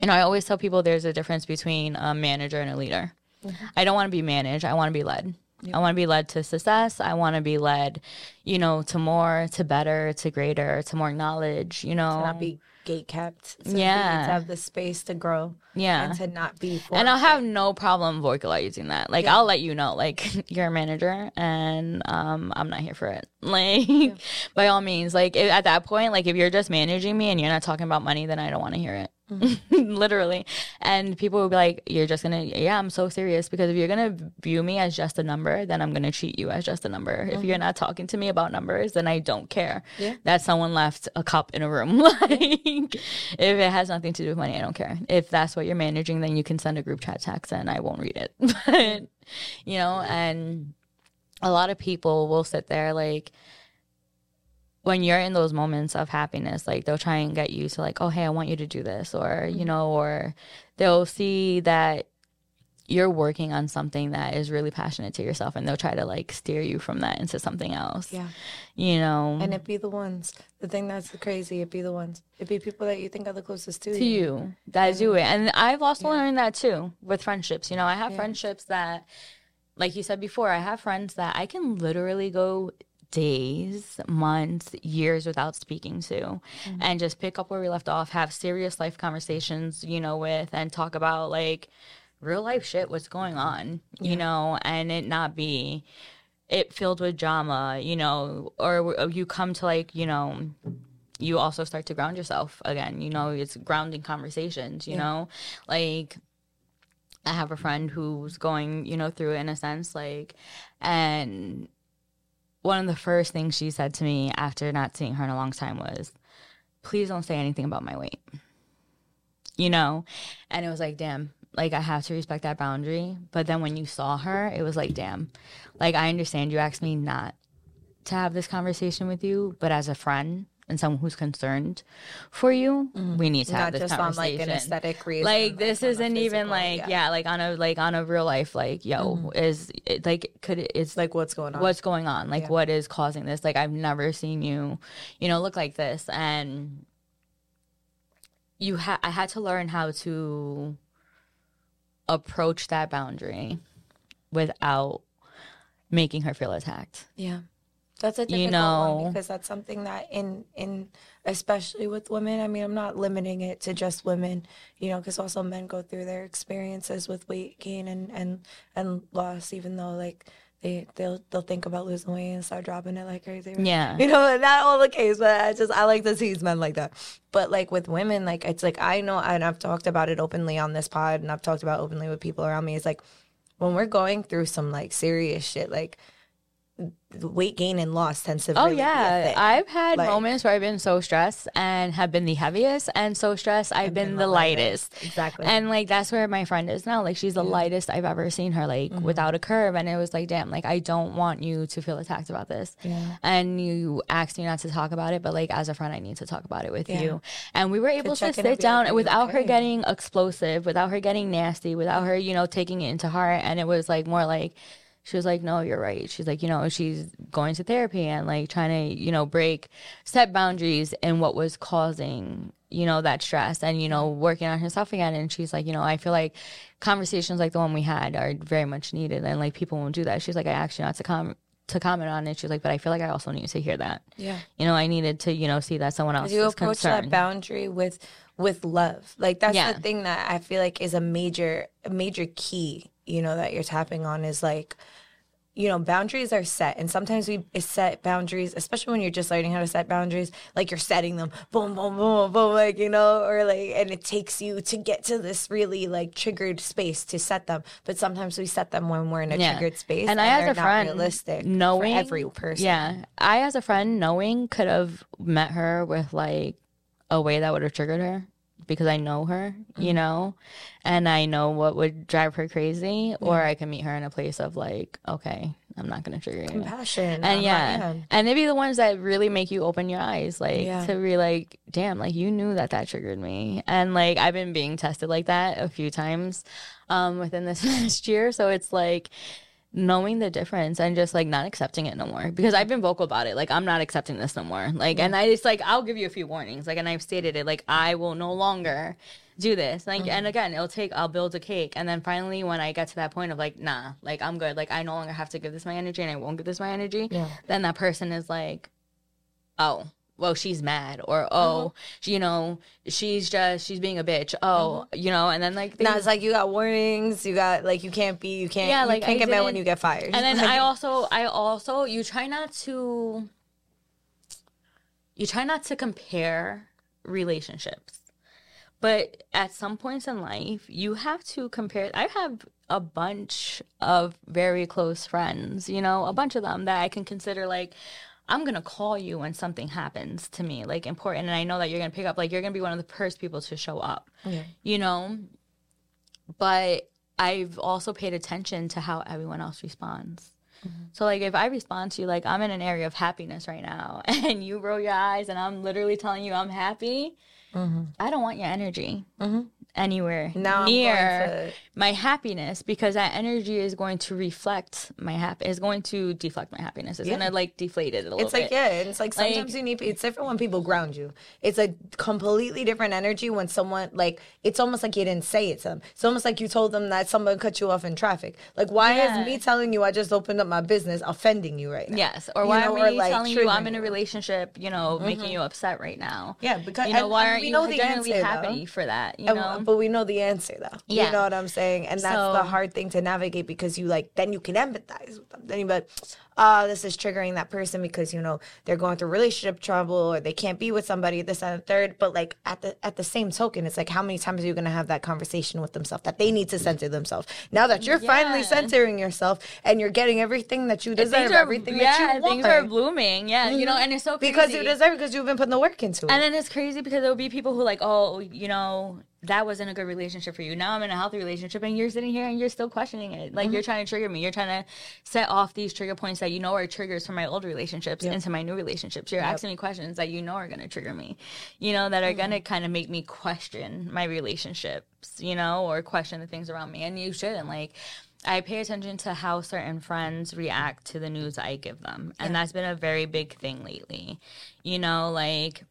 And I always tell people there's a difference between a manager and a leader. Mm-hmm. I don't want to be managed. I want to be led. Yep. I want to be led to success. I want to be led, you know, to more, to better, to greater, to more knowledge, you know. To not be gate kept. So yeah. To have the space to grow. Yeah. And to not be. And I'll have no problem vocalizing that. Like, yeah. I'll let you know, like, you're a manager and um, I'm not here for it. Like, yeah. by all means, like, if, at that point, like, if you're just managing me and you're not talking about money, then I don't want to hear it. Mm-hmm. literally. And people will be like, You're just gonna, yeah, I'm so serious because if you're gonna view me as just a number, then I'm gonna treat you as just a number. Mm-hmm. If you're mm-hmm. not talking to me about numbers, then I don't care yeah. that someone left a cup in a room. like, if it has nothing to do with money, I don't care. If that's what you're managing, then you can send a group chat text and I won't read it. but, you know, and a lot of people will sit there like, when you're in those moments of happiness, like they'll try and get you to like, oh, hey, I want you to do this, or you mm-hmm. know, or they'll see that you're working on something that is really passionate to yourself, and they'll try to like steer you from that into something else. Yeah, you know, and it be the ones. The thing that's crazy, it be the ones. It be people that you think are the closest to, to you. you that do it, and I've also yeah. learned that too with friendships. You know, I have yeah. friendships that like you said before, I have friends that I can literally go days, months, years without speaking to, mm-hmm. and just pick up where we left off, have serious life conversations, you know, with, and talk about like real life shit, what's going on, yeah. you know, and it not be it filled with drama, you know, or you come to like, you know, you also start to ground yourself again, you know, it's grounding conversations, you yeah. know, like. I have a friend who's going, you know, through it in a sense, like, and one of the first things she said to me after not seeing her in a long time was, please don't say anything about my weight. You know? And it was like, damn, like I have to respect that boundary. But then when you saw her, it was like, damn, like I understand you asked me not to have this conversation with you, but as a friend, and someone who's concerned for you, mm-hmm. we need to Not have this just conversation. On, like an aesthetic reason. Like this isn't even like yeah. yeah. like on a like on a real life like yo mm-hmm. is it, like could it, it's like what's going on? What's going on? Like yeah. what is causing this? Like I've never seen you, you know, look like this, and you had I had to learn how to approach that boundary without making her feel attacked. Yeah. That's a difficult you know, one because that's something that in in especially with women. I mean, I'm not limiting it to just women, you know, because also men go through their experiences with weight gain and and and loss, even though like they they'll they'll think about losing weight and start dropping it like crazy. Yeah, you know, not all the case, but I just I like to see men like that. But like with women, like it's like I know, and I've talked about it openly on this pod, and I've talked about openly with people around me. It's like when we're going through some like serious shit, like weight gain and loss tends to. Oh really yeah, I've had like, moments where I've been so stressed and have been the heaviest, and so stressed I've been, the lightest. lightest. Exactly. And like that's where my friend is now. Like she's the yeah. lightest I've ever seen her, like mm-hmm. without a curve. And it was like, damn, like I don't want you to feel attacked about this. Yeah. And you asked me not to talk about it, but like as a friend, I need to talk about it with yeah. you. And we were able to, to sit down like, without okay? her getting explosive, without her getting nasty, without her, you know, taking it into heart. And it was like more like she was like, no, you're right. She's like, you know, she's going to therapy and like trying to, you know, break, set boundaries and what was causing you know, that stress and, you know, mm-hmm. working on herself again. And she's like, you know, I feel like conversations like the one we had are very much needed. And like people won't do that. She's like, I asked you not to come to comment on it. She's like, but I feel like I also need to hear that. Yeah. You know, I needed to, you know, see that someone else you approach concerned. that boundary with with love. Like that's Yeah. the thing that I feel like is a major a major key, you know, that you're tapping on is like you know, boundaries are set, and sometimes we eh, set boundaries, especially when you're just learning how to set boundaries. Like you're setting them, boom, boom, boom, boom, like you know, or like, and it takes you to get to this really like triggered space to set them. But sometimes we set them when we're in a Yeah. triggered space, And I, as a not friend, realistic knowing for every person. Yeah, I, as a friend, knowing could have met her with like a way that would have triggered her because I know her, Mm-hmm. you know, and I know what would drive her crazy, or I can meet her in a place of like, okay, I'm not gonna trigger you. compassion, And yeah, and they be the ones that really make you open your eyes, like Yeah. to be like, damn, like you knew that that triggered me, and like I've been being tested like that a few times, um, within this last year, so it's like knowing the difference and just like not accepting it no more because I've been vocal about it. Like I'm not accepting this no more. Like and I it's like I'll give you a few warnings. Like and I've stated it like I will no longer do this. Like and mm-hmm. again, it'll take I'll build a cake and then finally when I get to that point of like nah, like I'm good. Like I no longer have to give this my energy and I won't give this my energy. Yeah. Then that person is like oh well she's mad or oh she- you know she's just she's being a bitch oh uh-huh. you know and then like Now things- it's like you got warnings. You got like you can't be. You can't. Yeah, like you can't I get mad when you get fired. and then I also, I also, you try not to, you try not to compare relationships, but at some points in life, you have to compare. I have a bunch of very close friends, you know, a bunch of them that I can consider like. I'm gonna call you when something happens to me, like important, and I know that you're gonna pick up. Like you're gonna be one of the first people to show up, Yeah. you know. But I've also paid attention to how everyone else responds. Mm-hmm. So like if I respond to you like I'm in an area of happiness right now and you roll your eyes and I'm literally telling you I'm happy, mm-hmm. I don't want your energy mm-hmm. Anywhere Now near my happiness because that energy is going to reflect my hap is going to deflect my happiness. It's Yeah. gonna like deflate it a little bit. It's like bit. yeah, it's like Like- sometimes you need. It's different when people ground you. It's a completely different energy when someone like. It's almost like you didn't say it to them. It's almost like you told them that someone cut you off in traffic. Like why Yeah. is me telling you I just opened up my business offending you right now? Yes, or You why know, am or, I like, telling you I'm in a relationship, you know, making mm-hmm. you upset right now? Yeah, because you know, and- why aren't we you know the answer, happy though. for that? You And- know, but we know the answer though. Yeah. You know what I'm saying? And that's So- the hard thing to navigate because you like then you can empathize with them. Then you like, oh, this is triggering that person because you know they're going through relationship trouble or they can't be with somebody, this and the third. But like at the at the same token, it's like how many times are you gonna have that conversation with themselves that they need to censor themselves? Now that you're finally Yeah. censoring yourself and you're getting everything that you deserve, are, everything yeah, that you want. things are blooming. Yeah, you know, mm-hmm. and it's so crazy. because you deserve it because you've been putting the work into it. And then it's crazy because there'll be people who like, oh, you know, that wasn't a good relationship for you. Now I'm in a healthy relationship, and you're sitting here and you're still questioning it. Like you're mm-hmm. trying to trigger me. You're trying to set off these trigger points that you know are triggers from my old relationships into my new relationships. You're asking me questions that you know are going to trigger me. You know that are mm-hmm. going to kind of make me question my relationships. You know, or question the things around me. And you shouldn't like. I pay attention to how certain friends react to the news I give them. And that's been a very big thing lately. You know, like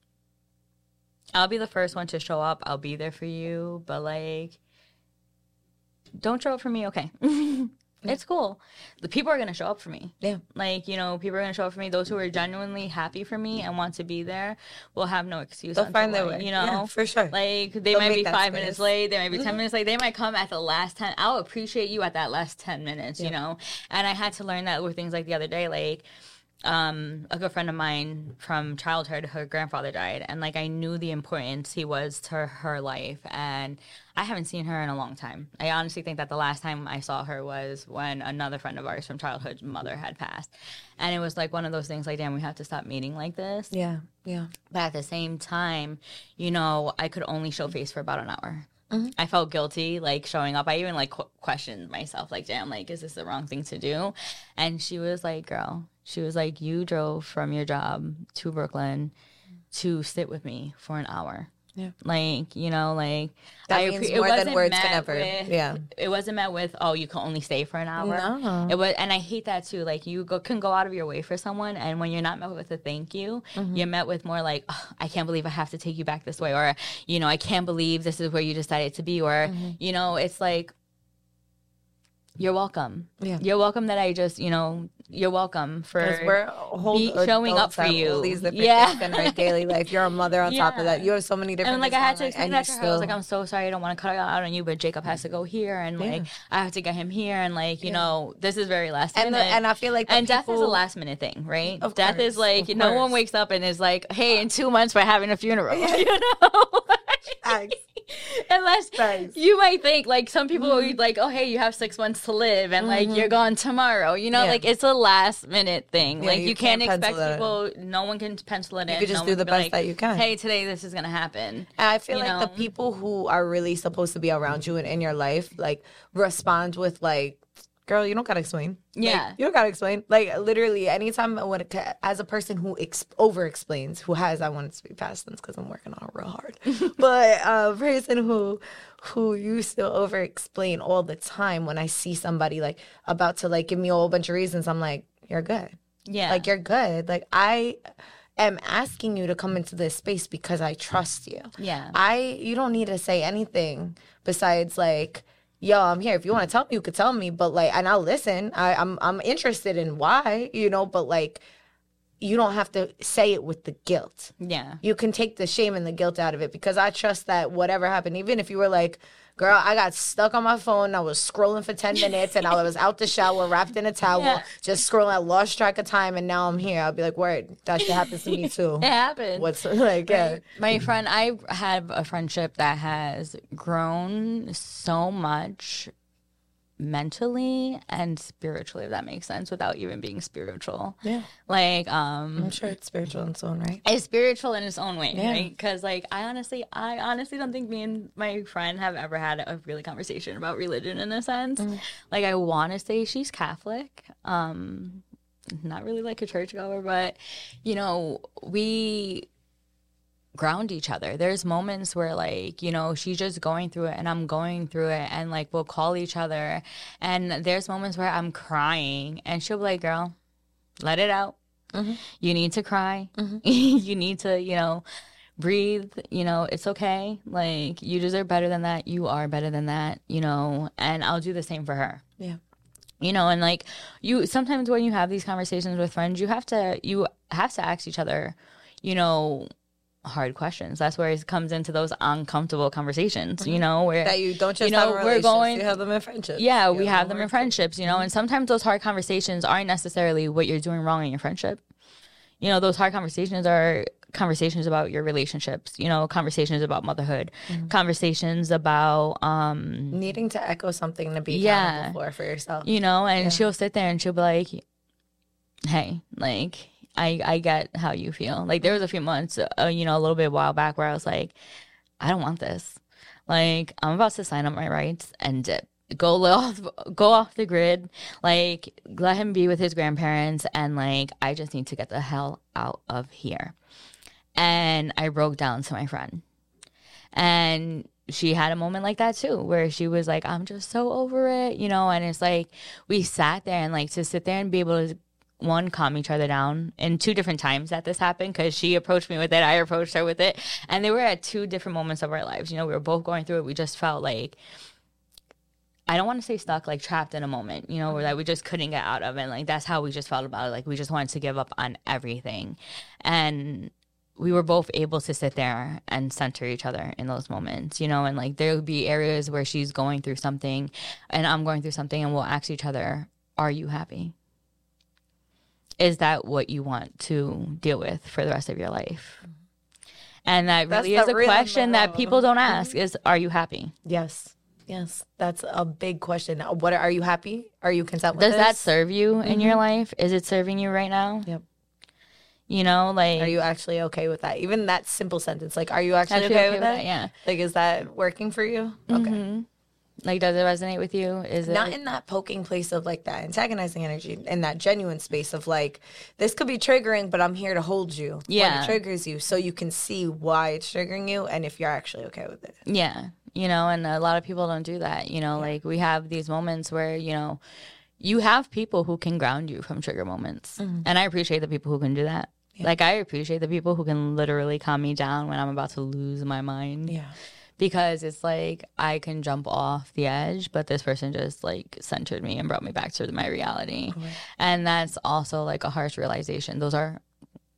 I'll be the first one to show up. I'll be there for you, but like don't show up for me, okay. It's cool. The people are gonna show up for me. Yeah. Like, you know, people are gonna show up for me. Those who are genuinely happy for me and want to be there will have no excuse. They'll find their way. You know? Yeah, for sure. Like they They'll might be five space. Mm-hmm. minutes late, they might be ten minutes late, they might come at the last ten. I'll appreciate you at that last ten minutes, you know. And I had to learn that with things like the other day, like um a good friend of mine from childhood her grandfather died and like i knew the importance he was to her life and i haven't seen her in a long time i honestly think that the last time i saw her was when another friend of ours from childhood mother had passed and it was like one of those things like damn we have to stop meeting like this yeah, yeah. but at the same time, you know, I could only show face for about an hour. Mm-hmm. I felt guilty like showing up. I even like qu- questioned myself, like, damn, like, is this the wrong thing to do? And she was like, girl, she was like, you drove from your job to Brooklyn to sit with me for an hour. Yeah. Like, you know, like that I, means more than words can ever. With, yeah. It wasn't met with, oh, you can only stay for an hour. No. It was, and I hate that too. Like you go, can go out of your way for someone, and when you're not met with a thank you, mm-hmm. you're met with more like, oh, I can't believe I have to take you back this way, or you know, I can't believe this is where you decided to be, or mm-hmm. you know, it's like you're welcome. Yeah. You're welcome that I just, you know, you're welcome for we're whole be, showing up for you. These yeah. in our daily life. You're a mother on yeah. top of that. You have so many different. And like I had to explain that to her. Still... I was like, I'm so sorry. I don't want to cut out on you, but Jacob has to go here, and yeah. like I have to get him here, and like you yeah. know, this is very last minute. And, and I feel like and people... death is a last minute thing, right? Of death course. is like no one wakes up and is like, hey, in two months we're having a funeral. you know. Unless Thanks. you might think like some people mm-hmm. would like, oh hey, you have six months to live and mm-hmm. like you're mm-hmm. gone tomorrow. You know, yeah. like it's a last minute thing. Yeah, like you, you can't, can't expect people. No one can pencil it you in. You just no do the best like, that you can. Hey, today this is gonna happen. And I feel you like know? the people who are really supposed to be around you and in your life, like respond with like girl, you don't gotta explain. Yeah, like, you don't gotta explain. Like literally, anytime I when it, as a person who ex- over explains, who has I want to speak past tense because I'm working on it real hard, but a person who who used to over explain all the time when I see somebody like about to like give me a whole bunch of reasons, I'm like, you're good. Yeah, like you're good. Like I am asking you to come into this space because I trust you. Yeah, I you don't need to say anything besides like yo, I'm here. If you want to tell me, you could tell me. But like, and I'll listen. I, I'm I'm interested in why, you know. But like, you don't have to say it with the guilt. Yeah, you can take the shame and the guilt out of it because I trust that whatever happened, even if you were like, Girl, I got stuck on my phone. I was scrolling for 10 minutes and I was out the shower wrapped in a towel, yeah. just scrolling. I lost track of time and now I'm here. I'll be like, word, that shit happens to me too. it happened. What's like, yeah. My, my friend, I have a friendship that has grown so much mentally and spiritually if that makes sense without even being spiritual. Yeah. Like um i'm sure it's spiritual in its own right. It's spiritual in its own way yeah. right? Because like i honestly i honestly don't think me and my friend have ever had a really conversation about religion in a sense. Mm. like i want to say she's catholic. Um not really like a churchgoer but you know we ground each other. There's moments where like, you know, she's just going through it and I'm going through it and like we'll call each other and there's moments where I'm crying and she'll be like, "Girl, let it out. Mm-hmm. You need to cry. Mm-hmm. you need to, you know, breathe, you know, it's okay. Like you deserve better than that. You are better than that, you know, and I'll do the same for her. Yeah. You know, and like you sometimes when you have these conversations with friends, you have to you have to ask each other, you know, hard questions. That's where it comes into those uncomfortable conversations, you know, where that you don't just you know we're going. You have them in friendships. Yeah, you we have, them in friendships, you know, and sometimes those hard conversations aren't necessarily what you're doing wrong in your friendship. You know, those hard conversations are conversations about your relationships you know conversations about motherhood mm-hmm. conversations about um needing to echo something to be yeah for for yourself you know and yeah. she'll sit there and she'll be like hey like I I get how you feel. Like there was a few months, uh, you know, a little bit while back where I was like, I don't want this. Like I'm about to sign up my rights and. Go off, go off the grid. Like let him be with his grandparents, and like I just need to get the hell out of here. And I broke down to my friend, and she had a moment like that too, where she was like, I'm just so over it, you know, and it's like we sat there and like to sit there and be able to one calm each other down in two different times that this happened because she approached me with it i approached her with it. And they were at two different moments of our lives. You know we were both going through it. We just felt like i don't want to say stuck like trapped in a moment you know where that we just couldn't get out of and like that's how we just felt about it. Like we just wanted to give up on everything. And we were both able to sit there and center each other in those moments, you know, and like there would be areas where she's going through something and I'm going through something and we'll ask each other, Are you happy? Is that what you want to deal with for the rest of your life? And that really is a question that people don't ask mm-hmm. is are you happy? Yes. Yes, that's a big question. What are you happy? Are you content with Does this? that serve you mm-hmm. in your mm-hmm. life? Is it serving you right now? Yep. You know, like Are you actually okay with that? Even that simple sentence like are you actually, actually okay, okay, with, that? that? Yeah. Like is that working for you? Okay. Mm-hmm. Like, does it resonate with you? Is not it not in that poking place of like that antagonizing energy, in that genuine space of like this could be triggering, but I'm here to hold you Yeah. when it triggers you, so you can see why it's triggering you and if you're actually okay with it. Yeah, you know, and a lot of people don't do that. You know, like we have these moments where, you know, you have people who can ground you from trigger moments. Mm-hmm. And I appreciate the people who can do that. Like I appreciate the people who can literally calm me down when I'm about to lose my mind. Yeah. Because it's like I can jump off the edge, but this person just like centered me and brought me back to my reality. And that's also like a harsh realization. Those are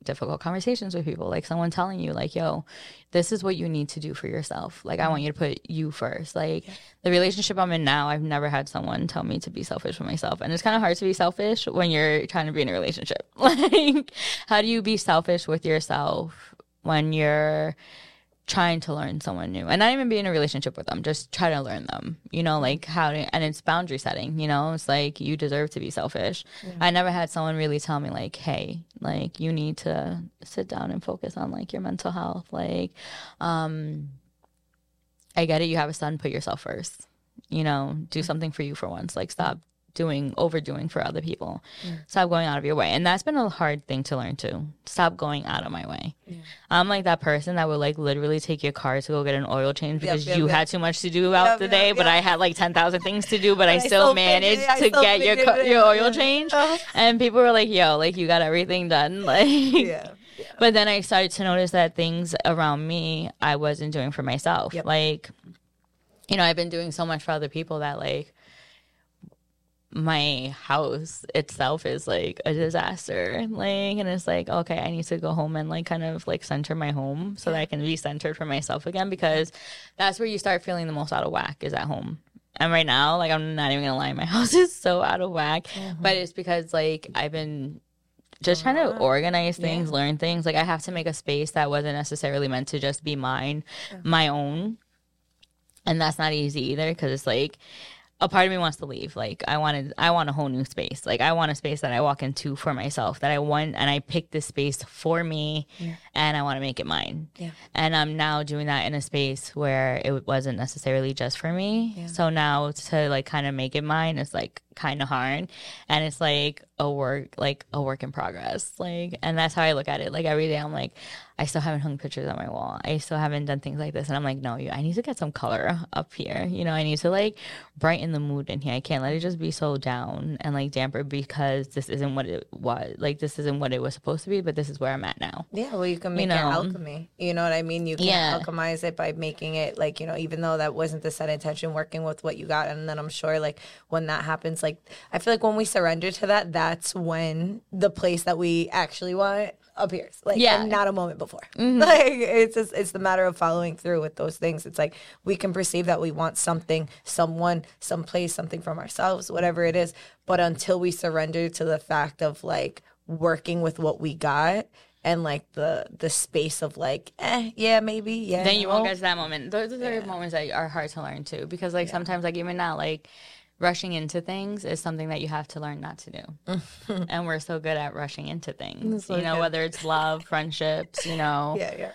difficult conversations with people. Like someone telling you like yo this is what you need to do for yourself. Like i want you to put you first. Like the relationship i'm in now i've never had someone tell me to be selfish for myself. And it's kind of hard to be selfish when you're trying to be in a relationship. Like how do you be selfish with yourself when you're trying to learn someone new and not even be in a relationship with them just try to learn them you know like how to and it's boundary setting you know it's like you deserve to be selfish. I never had someone really tell me like hey like you need to sit down and focus on like your mental health like um i get it you have a son put yourself first you know do something for you for once like stop doing overdoing for other people stop going out of your way and that's been a hard thing to learn too stop going out of my way i'm like that person that would like literally take your car to go get an oil change because yep, you yep. had too much to do out Yep, the yep, day but yep. i had like 10,000 things to do but i I still managed I to still get your your oil change Uh-huh. and people were like yo like you got everything done like Yeah. but then I started to notice that things around me I wasn't doing for myself. Yep. Like, you know, I've been doing so much for other people that like my house itself is like a disaster. Like, and it's like, okay, I need to go home and like kind of like center my home so that I can be centered for myself again because that's where you start feeling the most out of whack is at home. And right now, like I'm not even gonna lie, my house is so out of whack. Mm-hmm. But it's because like I've been just trying to organize things, learn things. Like I have to make a space that wasn't necessarily meant to just be mine, my own. And that's not easy either because it's like a part of me wants to leave. Like I wanted I want a whole new space. Like I want a space that I walk into for myself, that I want and I picked this space for me and I want to make it mine. Yeah. And I'm now doing that in a space where it wasn't necessarily just for me. So now to like kind of make it mine is like kind of hard. And it's like a work like a work in progress. Like and that's how i look at it. Like every day i'm like i still haven't hung pictures on my wall. I still haven't done things like this. And i'm like no you i need to get some color up here. You know i need to like brighten the mood in here. I can't let it just be so down and like damper because this isn't what it was like this isn't what it was supposed to be but this is where i'm at now. Yeah, well, you can make know. it alchemy. You know what I mean? You can Yeah. alchemize it by making it like you know, even though that wasn't the set intention, working with what you got, and then I'm sure like when that happens, like I feel like when we surrender to that, that's when the place that we actually want appears. Like, Yeah. not a moment before. Like it's just, it's the matter of following through with those things. It's like we can perceive that we want something, someone, some place, something from ourselves, whatever it is, but until we surrender to the fact of like working with what we got and like the the space of like eh yeah maybe yeah then you won't get to that moment. Those those are moments that are hard to learn too, because like sometimes, like even now, like rushing into things is something that you have to learn not to do. and we're so good at rushing into things, so you know, good. whether it's love, friendships, you know, yeah yeah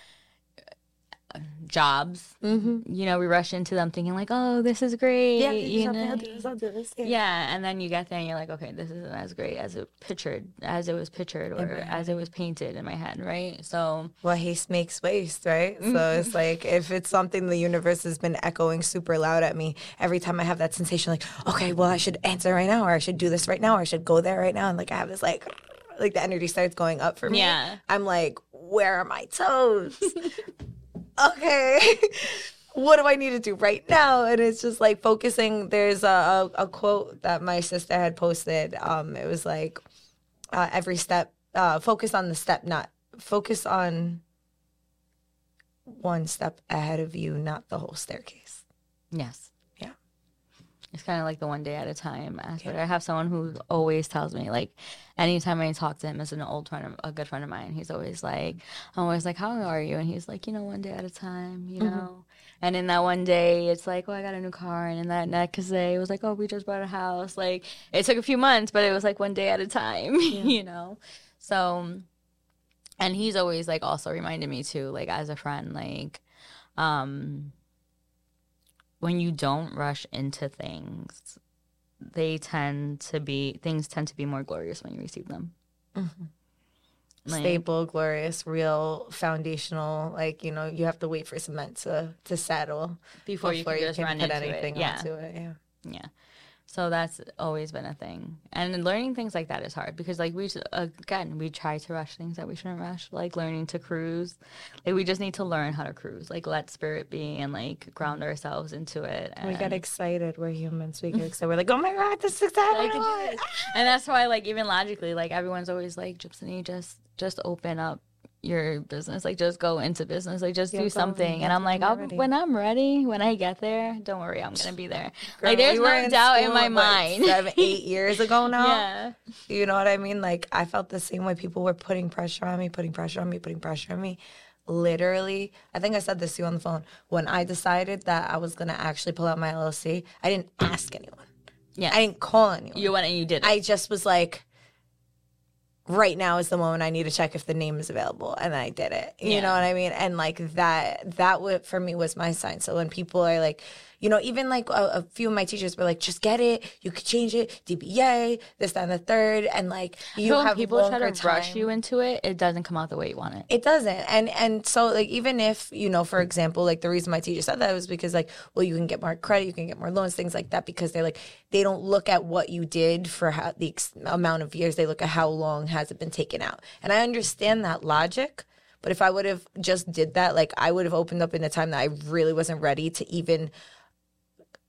jobs. Mm-hmm. You know, we rush into them thinking like, oh, this is great. yeah you know? this, I'll do this, yeah. Yeah, and then you get there and you're like, okay, this isn't as great as it pictured, as it was pictured, or as it was painted in my head, right? So well haste makes waste right so mm-hmm. it's like if it's something the universe has been echoing super loud at me every time i have that sensation like okay well i should answer right now or i should do this right now or i should go there right now and like i have this like like the energy starts going up for me Yeah. i'm like where are my toes okay. What do i need to do right now? And it's just like focusing. There's a, a, a quote that my sister had posted. Um it was like uh, every step uh focus on the step not focus on one step ahead of you not the whole staircase. Yes. Yeah. It's kind of like the one day at a time aspect. I have someone who always tells me, like, anytime I talk to him as an old friend, of, a good friend of mine, he's always like, I'm always like, how are you? And he's like, you know, one day at a time, you know? And in that one day, it's like, oh, I got a new car. And in that next day, it was like, oh, we just bought a house. Like, it took a few months, but it was like one day at a time, you know? So, and he's always like also reminded me too, like, as a friend, like, um, when you don't rush into things, they tend to be things tend to be more glorious when you receive them. Mm-hmm. Like, Stable, glorious, real, foundational. Like you know, you have to wait for cement to to settle before, before you can, you can put anything it. Yeah. onto it. Yeah. Yeah. So that's always been a thing. And learning things like that is hard because, like, we, again, we try to rush things that we shouldn't rush, like learning to cruise. Like, we just need to learn how to cruise, like, let spirit be and, like, ground ourselves into it. And... We get excited. We're humans. We get excited. We're like, oh my God, this is exciting. and that's why, like, even logically, like, everyone's always like, Gypsy, just, just open up your business. Like just go into business. Like just do something. And I'm like, I'll, when I'm ready, when I get there, don't worry, I'm gonna be there. Girl, like there's we no doubt in my mind. Seven, eight years ago now. yeah. You know what I mean? Like I felt the same way. People were putting pressure on me, putting pressure on me, putting pressure on me. Literally, I think I said this to you on the phone. When I decided that I was gonna actually pull out my LLC, I didn't ask anyone. Yeah. I didn't call anyone. You went and you did it. I just was like, right now is the moment I need to check if the name is available and I did it. You yeah. know what I mean? And like that that would for me was my sign. So when people are like, you know, even like a, a, few of my teachers were like, just get it. You could change it. DBA, this, that, and the third. And like, you so have people try to time. rush you into it. It doesn't come out the way you want it. It doesn't. And, and so like, even if, you know, for example, like the reason my teacher said that was because like, well, you can get more credit, you can get more loans, things like that, because they're like, they don't look at what you did for how, the ex- amount of years. They look at how long has it been taken out. And I understand that logic. But if I would have just did that, like I would have opened up in a time that I really wasn't ready to even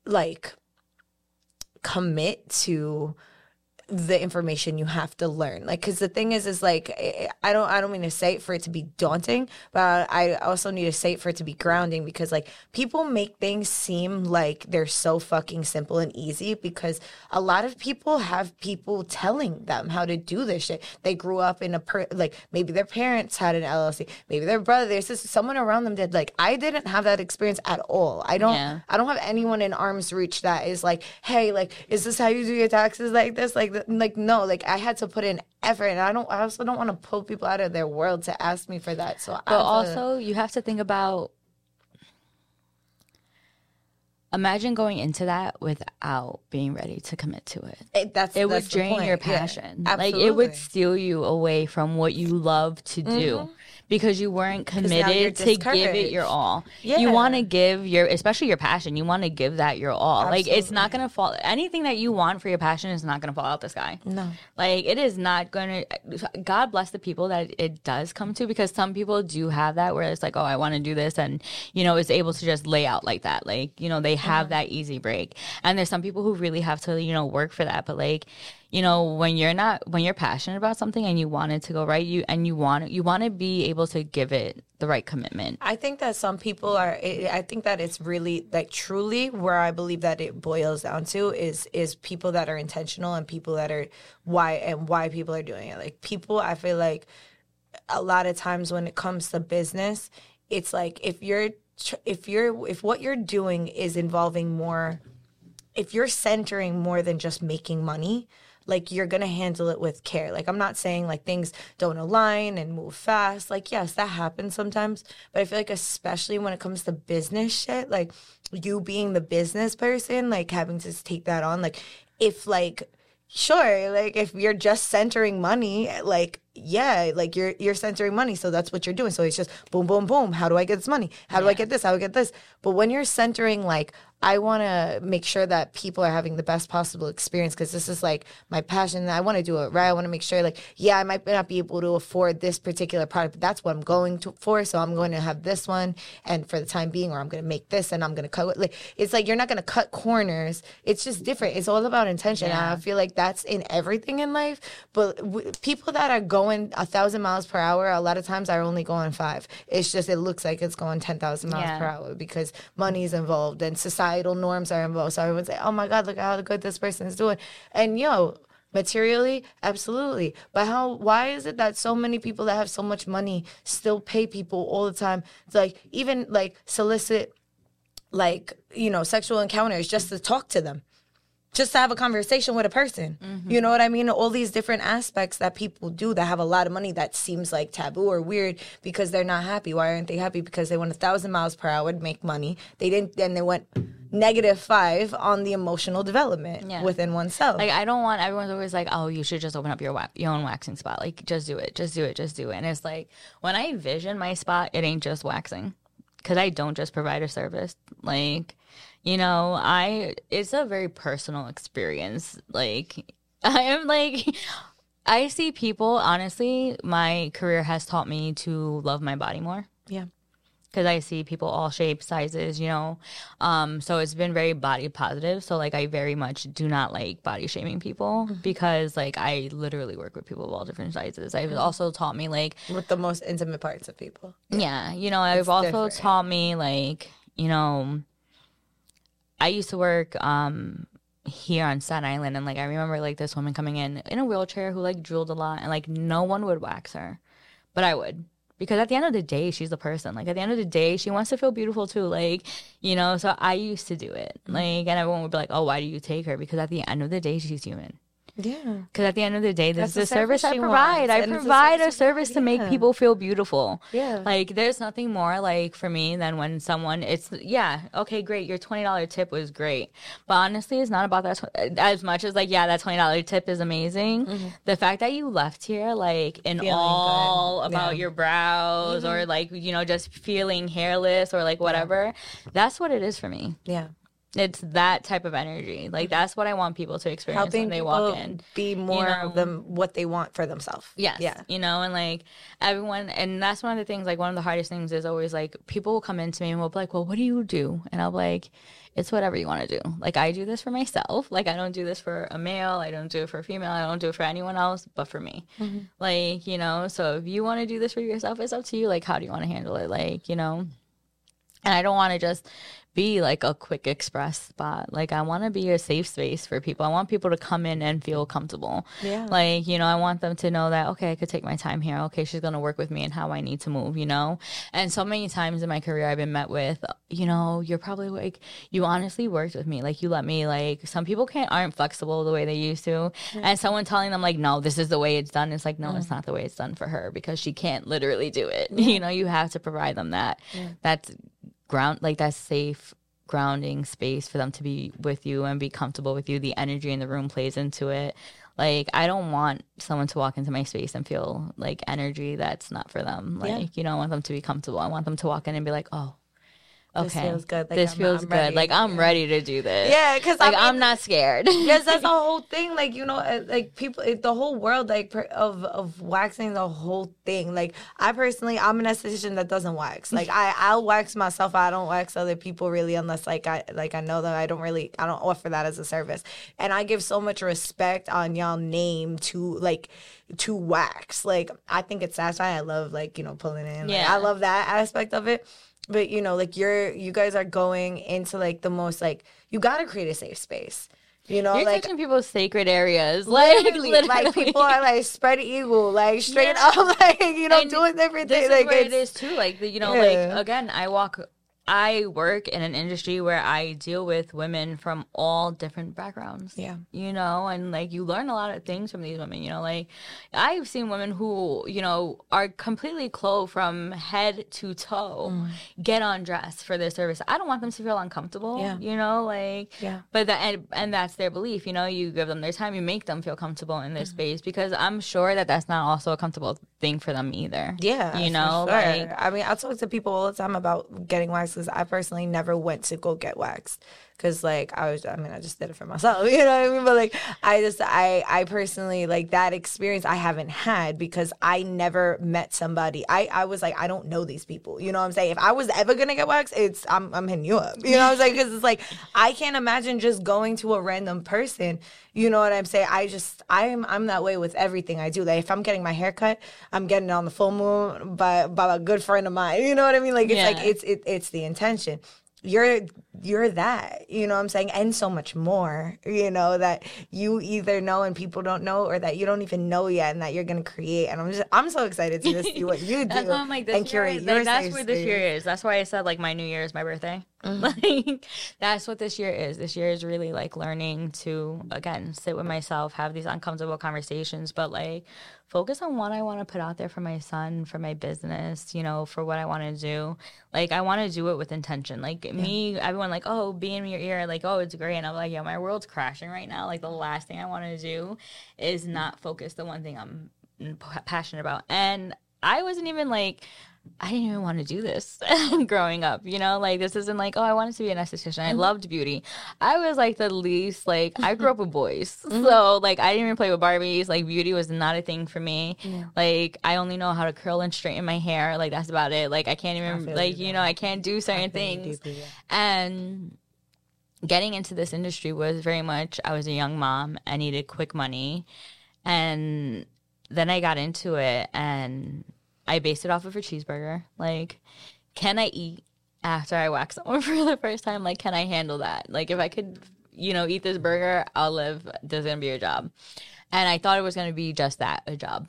like commit to the information you have to learn. Like because the thing is is like i don't i don't mean to say it for it to be daunting but i also need to say it for it to be grounding because like people make things seem like they're so fucking simple and easy because a lot of people have people telling them how to do this shit. They grew up in a per like maybe their parents had an llc maybe their brother their sister someone around them did. Like i didn't have that experience at all. I don't yeah. i don't have anyone in arm's reach that is like hey like is this how you do your taxes like this? Like like no, like I had to put in effort, and I don't. I also don't want to pull people out of their world to ask me for that. So, but also you have to think about. Imagine going into that without being ready to commit to it. it that's it that's would drain your passion. Yeah, like it would steal you away from what you love to do. Mm-hmm because you weren't committed to give it your all. Yeah. You want to give your, especially your passion, you want to give that your all. Absolutely. Like it's not going to fall, anything that you want for your passion is not going to fall out the sky. No. Like it is not going to, God bless the people that it does come to because some people do have that where it's like, oh, I want to do this. And, you know, it's able to just lay out like that. Like, you know, they have mm-hmm. that easy break. And there's some people who really have to, you know, work for that. But like, you know when you're not when you're passionate about something and you want it to go right you and you want you want to be able to give it the right commitment. I think that some people are i think that it's really like truly where i believe that it boils down to is is people that are intentional and people that are why and why people are doing it. Like people i feel like a lot of times when it comes to business it's like if you're if you're if what you're doing is involving more if you're centering more than just making money like you're gonna handle it with care. Like I'm not saying like things don't align and move fast. Like yes, that happens sometimes, but I feel like especially when it comes to business shit, like you being the business person, like having to take that on, like if like sure like if you're just centering money like yeah like you're you're centering money so that's what you're doing so it's just boom boom boom how do i get this money how do i get this how do i get this but when you're centering like I want to make sure that people are having the best possible experience because this is like my passion. I want to do it right. I want to make sure, like, yeah, I might not be able to afford this particular product, but that's what I'm going to for. So I'm going to have this one, and for the time being, or I'm going to make this, and I'm going to cut. It. Like, it's like you're not going to cut corners. It's just different. It's all about intention. Yeah. I feel like that's in everything in life. But w- people that are going a thousand miles per hour, a lot of times are only going five. It's just it looks like it's going ten thousand miles yeah. per hour because money is involved and societal norms are involved. So everyone's like, oh my God, look how good this person is doing. And yo, materially absolutely but how why is it that so many people that have so much money still pay people all the time it's like even like solicit like you know sexual encounters just to talk to them just to have a conversation with a person. Mm-hmm. You know what I mean? All these different aspects that people do that have a lot of money that seems like taboo or weird because they're not happy. Why aren't they happy? Because they went a thousand miles per hour to make money. They didn't, then they went negative five on the emotional development yeah. within oneself. Like I don't want everyone's always like, oh, you should just open up your wa- your own waxing spot. Like just do it, just do it, just do it. And it's like when I vision my spot, it ain't just waxing because I don't just provide a service. Like you know, I it's a very personal experience. Like I am like I see people, honestly, my career has taught me to love my body more. Yeah. Cuz I see people all shapes, sizes, you know. Um so it's been very body positive. So like I very much do not like body shaming people mm-hmm. because like I literally work with people of all different sizes. I've mm-hmm. also taught me like with the most intimate parts of people. Yeah, you know, I've also different. taught me like, you know, I used to work um here on Staten Island, and like I remember like this woman coming in in a wheelchair who like drooled a lot, and like no one would wax her, but I would because at the end of the day, she's the person. Like at the end of the day, she wants to feel beautiful too. Like you know, so I used to do it. Mm-hmm. Like, and everyone would be like, "Oh, why do you take her?" Because at the end of the day, she's human. Yeah. Because at the end of the day, this That's is the service, service I provide. I provide a service, to make people feel beautiful. Yeah. Like there's nothing more like for me than when someone it's yeah okay great your twenty dollar tip was great, but honestly it's not about that as much as like yeah that twenty dollar tip is amazing. Mm-hmm. The fact that you left here like in feeling all good. about yeah. your brows mm-hmm. or like you know just feeling hairless or like whatever, yeah. that's what it is for me. Yeah. It's that type of energy. Like that's what I want people to experience Helping when they walk in. Be more you know? of them what they want for themselves. Yes. Yeah. You know, and like everyone and that's one of the things, like one of the hardest things is always like people will come into me and will be like, Well, what do you do? And I'll be like, it's whatever you want to do. Like I do this for myself. Like I don't do this for a male. I don't do it for a female. I don't do it for anyone else but for me. Mm-hmm. Like, you know, so if you want to do this for yourself, it's up to you. Like, how do you want to handle it? Like, you know, and I don't want to just be like a quick express spot. Like I want to be a safe space for people. I want people to come in and feel comfortable. Yeah. Like, you know, I want them to know that okay, I could take my time here. Okay, she's going to work with me and how I need to move, you know? And so many times in my career I've been met with, you know, you're probably like you honestly worked with me. Like you let me like some people can't aren't flexible the way they used to. And someone telling them like, "No, this is the way it's done." It's like, "No, mm. it's not the way it's done for her because she can't literally do it." You know, you have to provide them that. Yeah. That's ground like that safe grounding space for them to be with you and be comfortable with you. The energy in the room plays into it. Like I don't want someone to walk into my space and feel like energy that's not for them. Like yeah. you know, I want them to be comfortable. I want them to walk in and be like, "Oh, okay, this feels good. Like, this I'm, feels I'm good. Like I'm ready to do this. Yeah, because like I am not scared. yes, that's the whole thing. Like you know, uh, like people, the whole world, like of of waxing the whole thing. Like I personally, I'm an esthetician that doesn't wax. Like I I'll wax myself. I don't wax other people really unless like I like I know that I don't really I don't offer that as a service. And I give so much respect on y'all name to like to wax. Like I think it's satisfying. I love like you know pulling in. Like, yeah, I love that aspect of it but you know like you're you guys are going into like the most like you got to create a safe space you know, You're like touching people's sacred areas. Like literally, literally. like people are like spread eagle, like straight yeah. up, like you know, and doing different things. Like it is too. Like you know, yeah. like again, I walk I work in an industry where I deal with women from all different backgrounds. Yeah. You know, and like you learn a lot of things from these women, you know, like I've seen women who, you know, are completely clothed from head to toe, mm. get undressed for their service. I don't want them to feel uncomfortable, yeah. you know, like, yeah. but that, and, and that's their belief, you know, you give them their time, you make them feel comfortable in this mm. space because I'm sure that that's not also a comfortable thing for them either. Yeah. You know, sure. like, I mean, I talk to people all the time about getting waxed because I personally never went to go get waxed because like I was I mean I just did it for myself you know what I mean? But like I just I I personally like that experience I haven't had because I never met somebody. I I was like I don't know these people you know what I'm saying? If I was ever gonna get waxed it's I'm I'm hitting you up you know what I'm saying? Because it's like I can't imagine just going to a random person you know what I'm saying? I just I'm I'm that way with everything I do. Like if I'm getting my hair cut I'm getting it on the full moon by by a good friend of mine you know what I mean? Like it's yeah. like it's it, it's the intention you're you're that, you know what I'm saying? And so much more, you know, that you either know and people don't know or that you don't even know yet and that you're going to create. And I'm just, I'm so excited to just see what you do. that's why I'm like, this and year, like, that's where this year is. That's why I said like my new year is my birthday. Mm-hmm. Like that's what this year is. This year is really like learning to again sit with myself, have these uncomfortable conversations, but like focus on what I want to put out there for my son, for my business, you know, for what I want to do. Like I want to do it with intention. Like me, everyone like, oh, be in your ear, like, oh, it's great. And I'm like, yeah, my world's crashing right now. Like the last thing I want to do is not focus the one thing I'm mm, p- passionate about. And I wasn't even like I didn't even want to do this growing up, you know? Like, this isn't like, oh, I wanted to be an esthetician. I mm-hmm. loved beauty. I was like the least, like, I grew up with boys. Mm-hmm. So, like, I didn't even play with Barbies. Like, beauty was not a thing for me. Like, I only know how to curl and straighten my hair. Like, that's about it. Like, I can't even, feel like, you you know, I can't do certain things. Deeply, yeah. And getting into this industry was very much I was a young mom. I needed quick money. And then I got into it and I based it off of a cheeseburger. Like, can I eat after I whack someone for the first time? Like, can I handle that? Like, if I could, you know, eat this burger, I'll live. There's gonna be a job. And I thought it was gonna be just that, a job.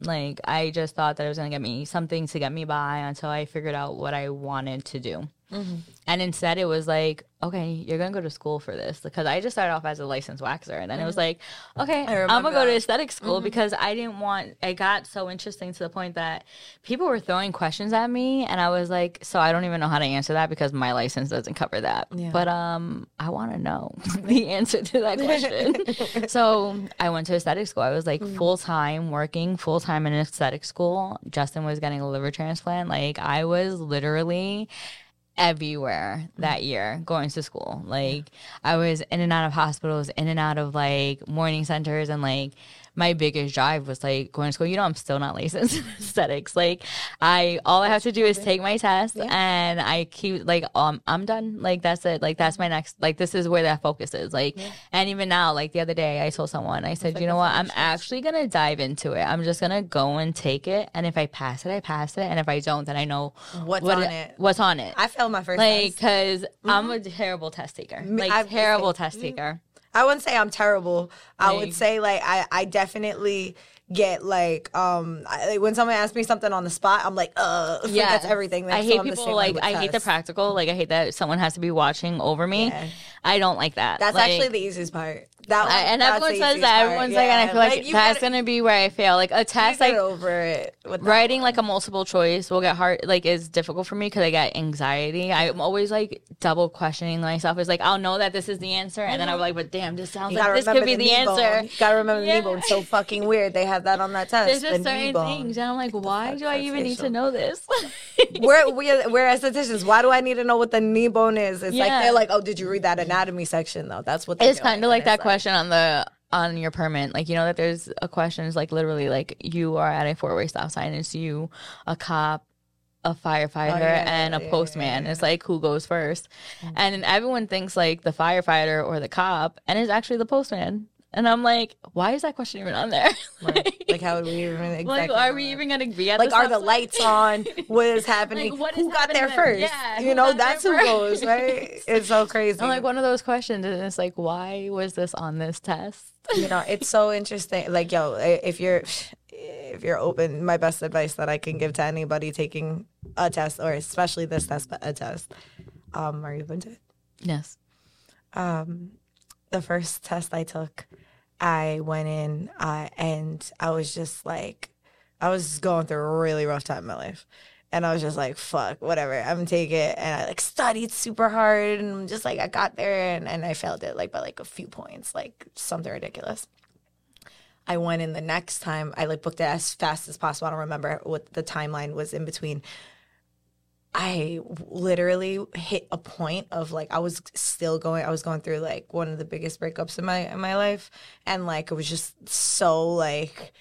Like, I just thought that it was gonna get me something to get me by until I figured out what I wanted to do. Mm-hmm. And instead, it was like, okay, you're gonna go to school for this because I just started off as a licensed waxer, and then it was like, okay, I'm gonna go to aesthetic school because I didn't want. It got so interesting to the point that people were throwing questions at me, and I was like, so I don't even know how to answer that because my license doesn't cover that. Yeah. But um, I want to know the answer to that question. so I went to aesthetic school. I was like full time working full time in aesthetic school. Justin was getting a liver transplant. Like I was literally everywhere mm-hmm. that year going to school. Like I was in and out of hospitals, in and out of like morning centers and like my biggest drive was like going to school. You know, I'm still not licensed in aesthetics. Like I all I have to do is take my test and I keep like um I'm done. Like that's it. Like that's my next like this is where that focus is. Like and even now, like the other day I told someone, I said, you know what, I'm actually gonna dive into it. I'm just gonna go and take it and if I pass it, I pass it. And if I don't, then I know What's what on it. What's on it. I failed my first like test. because I'm a terrible test taker. Like I've- terrible test taker. I wouldn't say I'm terrible. I would say like I, I definitely get like um I, like, when someone asks me something on the spot, I'm like uh yeah that's everything. I hate people like I hate the practical. Like I hate that someone has to be watching over me. Yeah. I don't like that. That's Like, actually the easiest part. That one, I, and everyone says that. part. Everyone's like, and I feel like, that's gotta- gonna be where I fail. Like a test, like over it. With writing one. like a multiple choice will get hard. Like is difficult for me because I get anxiety. I'm always like double questioning myself. It's like I'll know that this is the answer, and then I'm like, but damn, this sounds You like this could be the, bone. answer. You gotta remember the knee bone. It's so fucking weird. They have that on that test. There's just knee certain things, and I'm like, why do I even need to know this? we're, we're we're estheticians. Why do I need to know what the knee bone is? It's like they're like, oh, did you read that anatomy section though? That's what it's kind of like that it's question on the on your permit. Like you know that there's a question is like literally like you are at a four-way stop sign it's you a cop a firefighter Oh, yeah, and a yeah, postman. yeah, it's like who goes 1st mm-hmm. and everyone thinks like the firefighter or the cop and it's actually the postman and i'm like why is that question even on there? Like, how would we even exactly like are we that? even gonna be at like the are the lights on? What is happening? Like, what is who got there happening? first? Yeah, you know that's who goes right? It's so crazy. I'm like one of those questions and it's like why was this on this test? You know it's so interesting. Like yo if you're if you're open my best advice that i can give to anybody taking a test or especially this test but a test um are you open to it? Yes. Um, the first test I took, I went in uh, and I was just like, I was going through a really rough time in my life. And I was just like, fuck, whatever, I'm gonna take it. And I like studied super hard and just like, I got there and, and I failed it like by like a few points, like something ridiculous. I went in the next time, I like booked it as fast as possible. I don't remember what the timeline was in between. I literally hit a point of like I was still going I was going through like one of the biggest breakups in my in my life and like it was just so like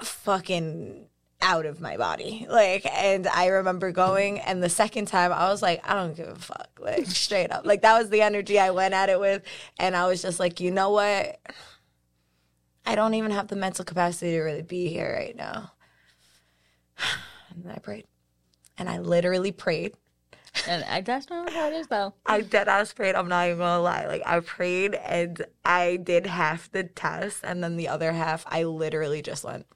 fucking out of my body. Like and I remember going and the second time I was like I don't give a fuck. Like straight up. Like that was the energy I went at it with and I was just like, "You know what? I don't even have the mental capacity to really be here right now." And I prayed and I literally prayed And I, that's not know how it is though. I dead ass prayed. I'm not even gonna lie. Like I prayed and I did half the test, and then the other half, I literally just went.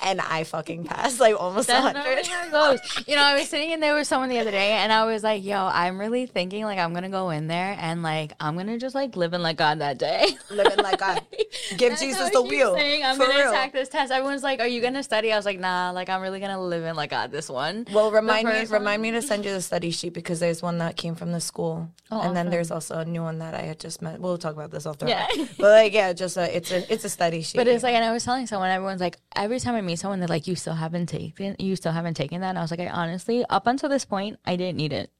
And I fucking passed like almost a hundred. how it goes. You know, I was sitting in there with someone the other day, and I was like, "Yo, I'm really thinking like I'm gonna go in there and like I'm gonna just like live in like God that day." live Living like God. Give Jesus the wheel. saying, I'm gonna real. attack this test. Everyone's like, "Are you gonna study?" I was like, "Nah, like I'm really gonna live in like God this one." Well, remind me, first remind me to send you the study sheet because there's one that came from the school, Oh, and then there's also a new one that I had just met. We'll talk about this after. Yeah. but like, yeah, just a, it's a, it's a study sheet. But it's like, and I was telling someone, everyone's like, every time I meet someone, they're like, "You still haven't taken, you still haven't taken that." And I was like, I honestly, up until this point, I didn't need it.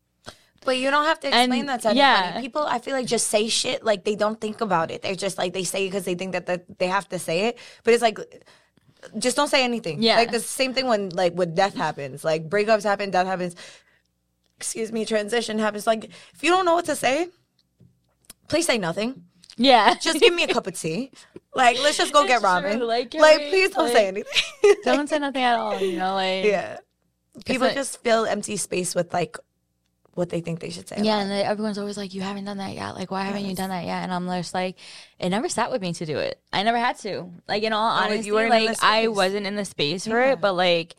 But you don't have to explain And- that to anybody. yeah. People, I feel like just say shit like they don't think about it. They're just like they say it because they think that the, they have to say it. But it's like, just don't say anything. Yeah. Like the same thing when like when death happens. Like breakups happen, death happens. Excuse me, transition happens. Like if you don't know what to say, please say nothing. Yeah, Just give me a cup of tea. Like let's just go get It's true, like, Like, right, please don't like- say anything. don't say nothing at all. You know, like yeah. People like- just fill empty space with like what they think they should say. Yeah, and then everyone's always like, "You haven't done that yet. Like, why haven't you done that yet?" And I'm just like, it never sat with me to do it. I never had to. Like, in all Oh, you honesty, weren't like I wasn't in the space for Yeah. it. But like,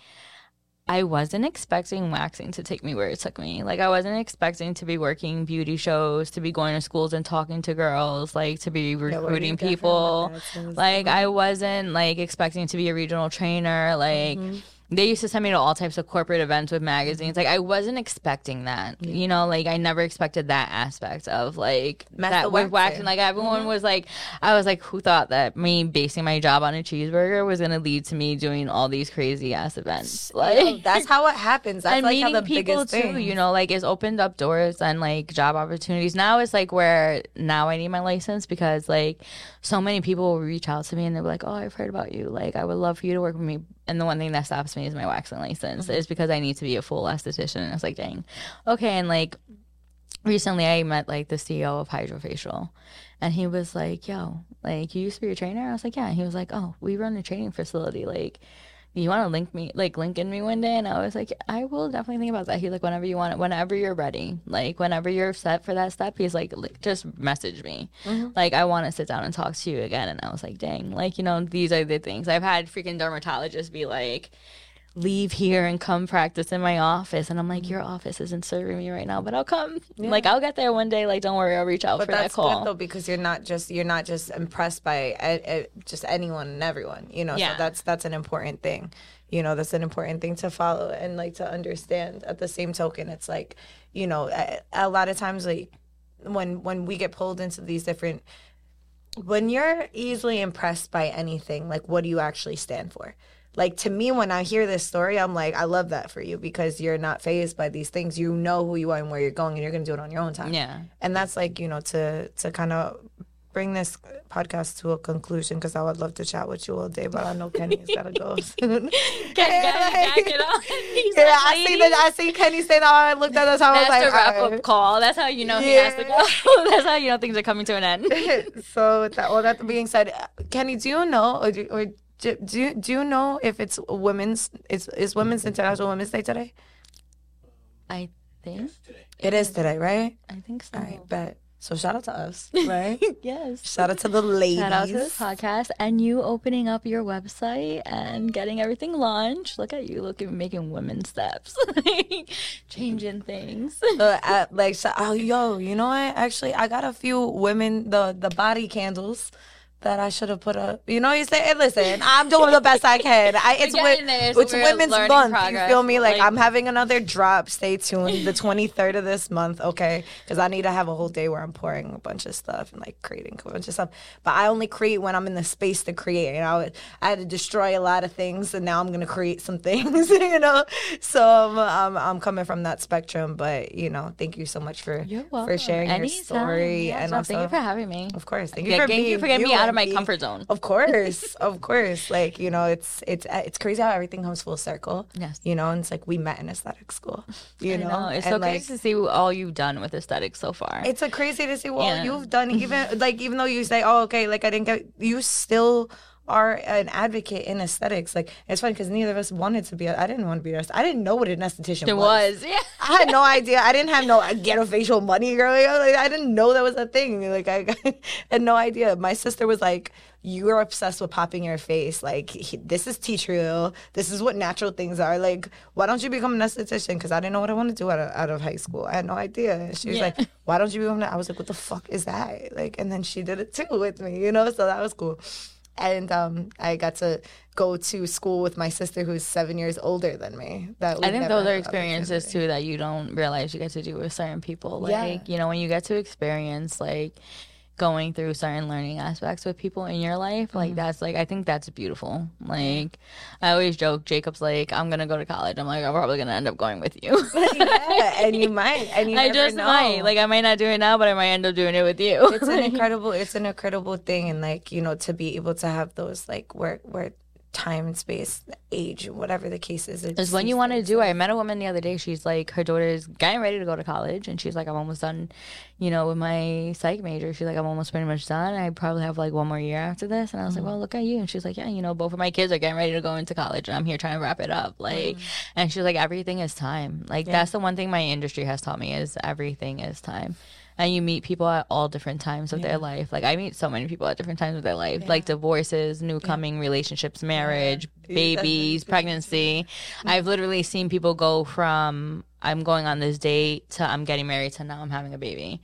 I wasn't expecting waxing to take me where it took me. Like, I wasn't expecting to be working beauty shows, to be going to schools and talking to girls, like to be where do you recruiting people. with that? So it's- Like, I wasn't like expecting to be a regional trainer. Like. Mm-hmm. They used to send me to all types of corporate events with magazines. Like I wasn't expecting that. You know, like I never expected that aspect of like Mess that with waxing. Like everyone mm-hmm. was like, I was like, who thought that me basing my job on a cheeseburger was gonna lead to me doing all these crazy ass events? Like Yo, that's how it happens. That's and like how meeting the people biggest too, thing. you know, like it's opened up doors and like job opportunities. Now it's like where now I need my license because like so many people will reach out to me and they're like, "Oh, I've heard about you. Like, I would love for you to work with me." And the one thing that stops me is my waxing license. Mm-hmm. Is because I need to be a full esthetician. And it's like, dang, okay. And like recently, I met like the CEO of HydraFacial, and he was like, "Yo, like you used to be a trainer?" I was like, "Yeah." And he was like, "Oh, we run a training facility. Like, you want to link me, like link in me one day?" And I was like, "I will definitely think about that." He's like, "Whenever you want it, whenever you're ready, like whenever you're set for that step." He's like, "Just message me. Mm-hmm. Like, I want to sit down and talk to you again." And I was like, "Dang, like you know, these are the things I've had freaking dermatologists be like." Leave here and come practice in my office and i'm like your office isn't serving me right now but i'll come like i'll get there one day like don't worry i'll reach out but for that call. good though because you're not just you're not just impressed by uh, uh, just anyone and everyone. You know, Yeah. so that's that's an important thing. You know, that's an important thing to follow and like to understand. At the same token, it's like you know, a, a lot of times like when when we get pulled into these different when you're easily impressed by anything, like what do you actually stand for? Like to me, when I hear this story, I'm like, I love that for you because you're not phased by these things. You know who you are and where you're going, and you're gonna do it on your own time. yeah And that's like you know to to kind of bring this podcast to a conclusion because I would love to chat with you all day, but I know Kenny's gotta go soon. Get, get, back it on. Yeah, like, I see that. I see Kenny say that. Oh, I looked at us. I was like, the wrap all up right. call. That's how you know he has to go. That's how you know things are coming to an end. so with that, well, that being said, Kenny, do you know or do, or do, do you, do you know if it's women's it's is Women's International Women's Day today? I think. It is today, right? I think so. All right, bet. So shout out to us, right? Yes. shout out to the ladies. Shout out to this podcast and you opening up your website and getting everything launched. Look at you, looking making women steps, changing things. Uh, uh, like so, oh yo, you know what? Actually, I got a few women the the body candles that I should have put up. You know, you say, hey, listen, I'm doing the best I can. I, it's We're there, so it's Women's Month. progress. You feel me? Like, Like- I'm having another drop. Stay tuned. The 23rd of this month, okay? Because I need to have a whole day where I'm pouring a bunch of stuff and like creating a bunch of stuff. But I only create when I'm in the space to create. You know, I had to destroy a lot of things, and now I'm gonna create some things. You know, so um, I'm I'm coming from that spectrum. But you know, thank you so much for for sharing your story Yes, and also thank you for having me. of course. Thank you Yeah, for thank you being for getting me out of my comfort zone. Of course, of course. Like you know, it's it's it's crazy how everything comes full circle. Yes. You know, and it's like we met in aesthetic school. You know, know. It's and so like, crazy to see all you've done with aesthetics so far. It's a crazy to see what Yeah. you've done. Even like even though you say, "Oh, okay," like I didn't get, you still are an advocate in aesthetics. Like it's funny because neither of us wanted to be. I didn't want to be an I didn't know what an esthetician It was. was, yeah. I had no idea. I didn't have no ghetto facial money up. Like, I didn't know that was a thing. Like I had no idea. My sister was like, "You're obsessed with popping your face. Like he, this is tea tree. This is what natural things are. Like why don't you become an esthetician? Because I didn't know what I wanted to do out of, out of high school. I had no idea. And she was Yeah. like, "Why don't you become?" That? I was like, "What the fuck is that?" Like, and then she did it too with me. You know, so that was cool. And um, I got to go to school with my sister, who's seven years older than me. That I think those are experiences too that you don't realize you get to do with certain people. Like, Yeah. you know, when you get to experience like going through certain learning aspects with people in your life, like mm-hmm. that's like I think that's beautiful. Like I always joke, Jacob's like, I'm gonna go to college. I'm like, I'm probably gonna end up going with you. yeah, and you might, and you I just know. might. Like I might not do it now, but I might end up doing it with you. it's an incredible, it's an incredible thing, and like you know, to be able to have those like where where time and space, age, whatever the case is, It's when you want to do it. I met a woman the other day. She's like, her daughter's getting ready to go to college, and she's like, I'm almost done, you know, with my psych major. She's like, I'm almost pretty much done. I probably have like one more year after this. And I was like, mm-hmm. well, look at you. And she's like, yeah, you know, both of my kids are getting ready to go into college, and I'm here trying to wrap it up. Like, mm-hmm. and she's like, everything is time. Like, that's the one thing my industry has taught me is everything is time. And you meet people at all different times of their life. Like I meet so many people at different times of their life, like divorces, new coming relationships, marriage, babies, pregnancy. I've literally seen people go from I'm going on this date to I'm getting married to now I'm having a baby.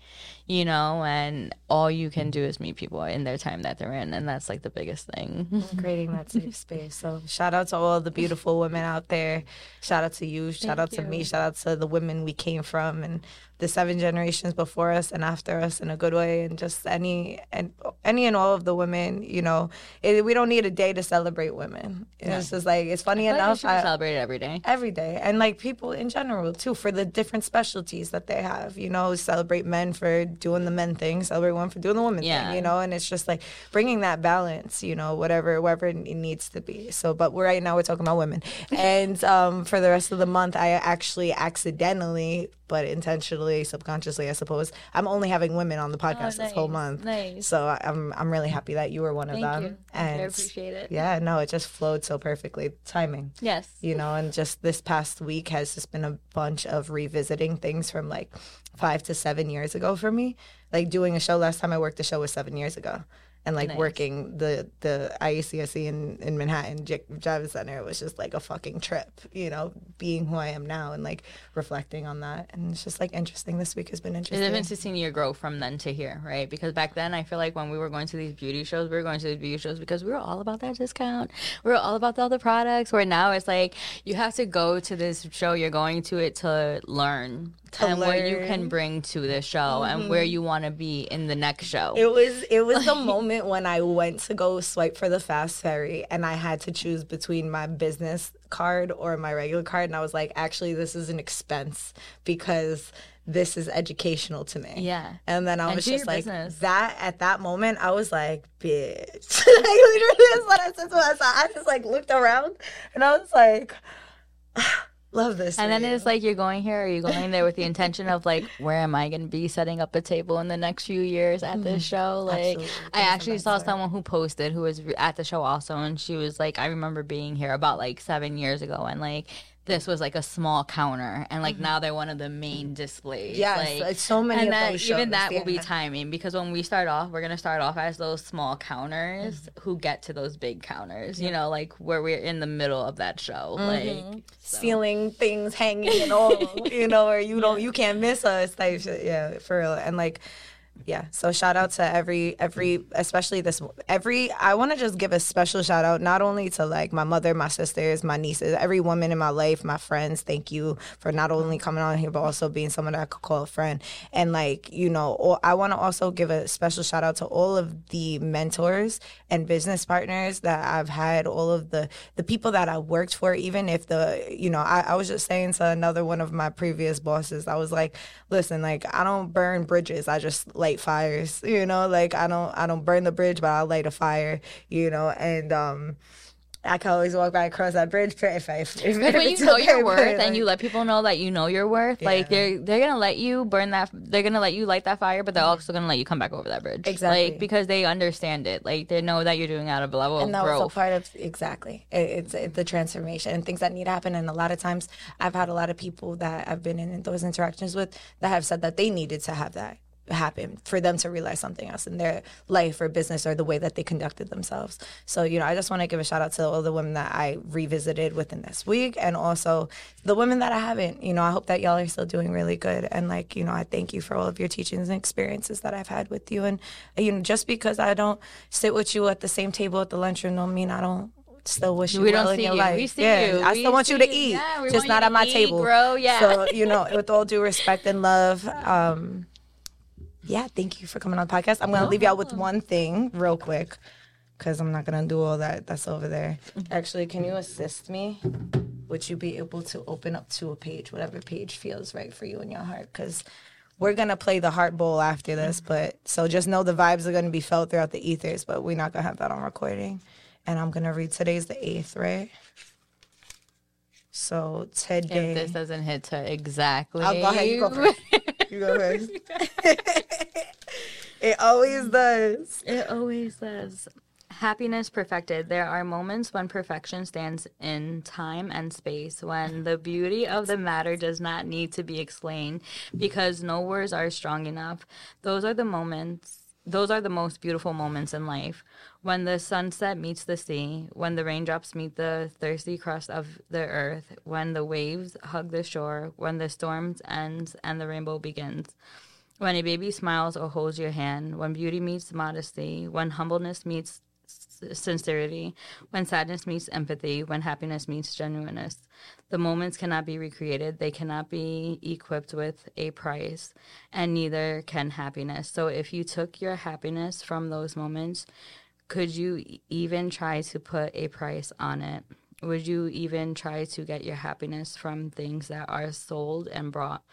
You know, and all you can do is meet people in their time that they're in, and that's like the biggest thing. creating that safe space. So shout out to all the beautiful women out there. Shout out to you. Shout out to me. Shout out to the women we came from and the seven generations before us and after us in a good way, and just any and any and all of the women. You know, it, we don't need a day to celebrate women. It's just like it's funny Like, enough. should be I- celebrated every day. every day and like people in general too for the different specialties that they have you know celebrate men for doing the men thing celebrate women for doing the women Yeah. thing you know and it's just like bringing that balance you know whatever whatever it needs to be so but we're right now we're talking about women and um, for the rest of the month i actually accidentally but intentionally subconsciously i suppose i'm only having women on the oh, podcast this whole month nice. so i'm i'm really happy that you were one of Thank them you. and I appreciate it. yeah no it just flowed so perfectly timing Yes. you know and just this past week has just been a bunch of revisiting things from like five to seven years ago for me like doing a show last time i worked a show was seven years ago and like Nice. working the the IECSC in, in Manhattan J- Javits Center was just like a fucking trip, you know, being who I am now and like reflecting on that. And it's just like interesting. This week has been interesting. It's interesting. been to seeing your growth from then to here, right? Because back then, I feel like when we were going to these beauty shows, we were going to these beauty shows because we were all about that discount. We were all about the other products. Where now it's like you have to go to this show, you're going to it to learn To and what you can bring to this show and where mm-hmm. you want to be in the next show. It was it was the moment when I went to go swipe for the fast ferry and I had to choose between my business card or my regular card and I was like actually this is an expense because this is educational to me. Yeah. And then I And was just like business. that at that moment I was like bitch. like literally that's what I said to myself. I just like looked around and I was like love this. and then you. it's like you're going here, or you're going there with the intention of like, where am I going to be setting up a table in the next few years at this show? Like, Mm-hmm. Absolutely. I That's actually saw someone who posted who was at the show also, and she was like, I remember being here about like seven years ago, and like this was like a small counter, and like now they're one of the main displays. Mm-hmm. Yes, like, so many and that, even that will be timing because when we start off, we're gonna start off as those small counters Mm-hmm. who get to those big counters. You know, like where we're in the middle of that show, Mm-hmm. like so. ceiling things hanging and all, you know, where you don't, you can't miss us type shit. Yeah, for real. And like, yeah. So shout out to every, every, especially this, every, I want to just give a special shout out, not only to like my mother, my sisters, my nieces, every woman in my life, my friends. Thank you for not only coming on here, but also being someone that I could call a friend. And like, you know, I want to also give a special shout out to all of the mentors and business partners that I've had, all of the, the people that I worked for, even if the, you know, I, I was just saying to another one of my previous bosses, I was like, listen, like I don't burn bridges. I just light fires, you know, like I don't, I don't burn the bridge, but I'll light a fire, you know, and, um, I can always walk back across that bridge if I. If, Like when you know your worth and you let people know that you know your worth, like Yeah. they're they're gonna let you burn that. They're gonna let you light that fire, but they're also gonna let you come back over that bridge. Exactly. Like because they understand it. Like they know that you're doing out of level and that was growth. a part of exactly it, it's it's the transformation and things that need to happen and a lot of times i've had a lot of people that i've been in those interactions with that have said that they needed to have that happen for them to realize something else in their life or business or the way that they conducted themselves so you know i just want to give a shout out to all the women that i revisited within this week and also the women that i haven't you know i hope that y'all are still doing really good and like you know i thank you for all of your teachings and experiences that i've had with you and you know just because i don't sit with you at the same table at the lunchroom don't mean i don't still wish you We well don't in see your you. life. We see yeah, you. I We still want you to eat, Yeah, just not at my eat, table, bro. Yeah. So you know, with all due respect and love, um, yeah, thank you for coming on the podcast. I'm gonna leave y'all with one thing real quick, because I'm not gonna do all that. That's over there. Mm-hmm. Actually, can you assist me? Would you be able to open up to a page, whatever page feels right for you in your heart? Because we're gonna play the heart bowl after this, mm-hmm. but so just know the vibes are gonna be felt throughout the ethers, but we're not gonna have that on recording. And I'm gonna read today's the eighth, right? So today, if this doesn't hit to exactly, I'll go ahead. You go first. You go first. it always does. It always does. happiness perfected. There are moments when perfection stands in time and space, when the beauty of the matter does not need to be explained because no words are strong enough. Those are the moments. Those are the most beautiful moments in life. When the sunset meets the sea, when the raindrops meet the thirsty crust of the earth, when the waves hug the shore, when the storm ends and the rainbow begins. When a baby smiles or holds your hand, when beauty meets modesty, when humbleness meets sincerity, when sadness meets empathy, when happiness meets genuineness. The moments cannot be recreated, they cannot be equipped with a price, and neither can happiness. So if you took your happiness from those moments, could you even try to put a price on it? Would you even try to get your happiness from things that are sold and brought?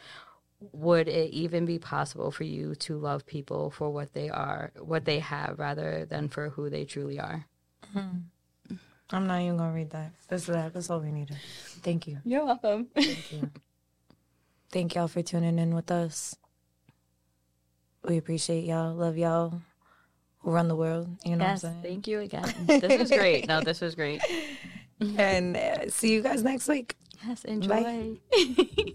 Would it even be possible for you to love people for what they are, what they have, rather than for who they truly are? I'm not even gonna read that. That's that. That's all we needed. Thank you. You're welcome. Thank y'all for tuning in with us. We appreciate y'all. Love y'all. Who run the world? You know yes, what I'm saying? thank you again. This was great. No, this was great. And uh, see you guys next week. Yes, enjoy. Bye.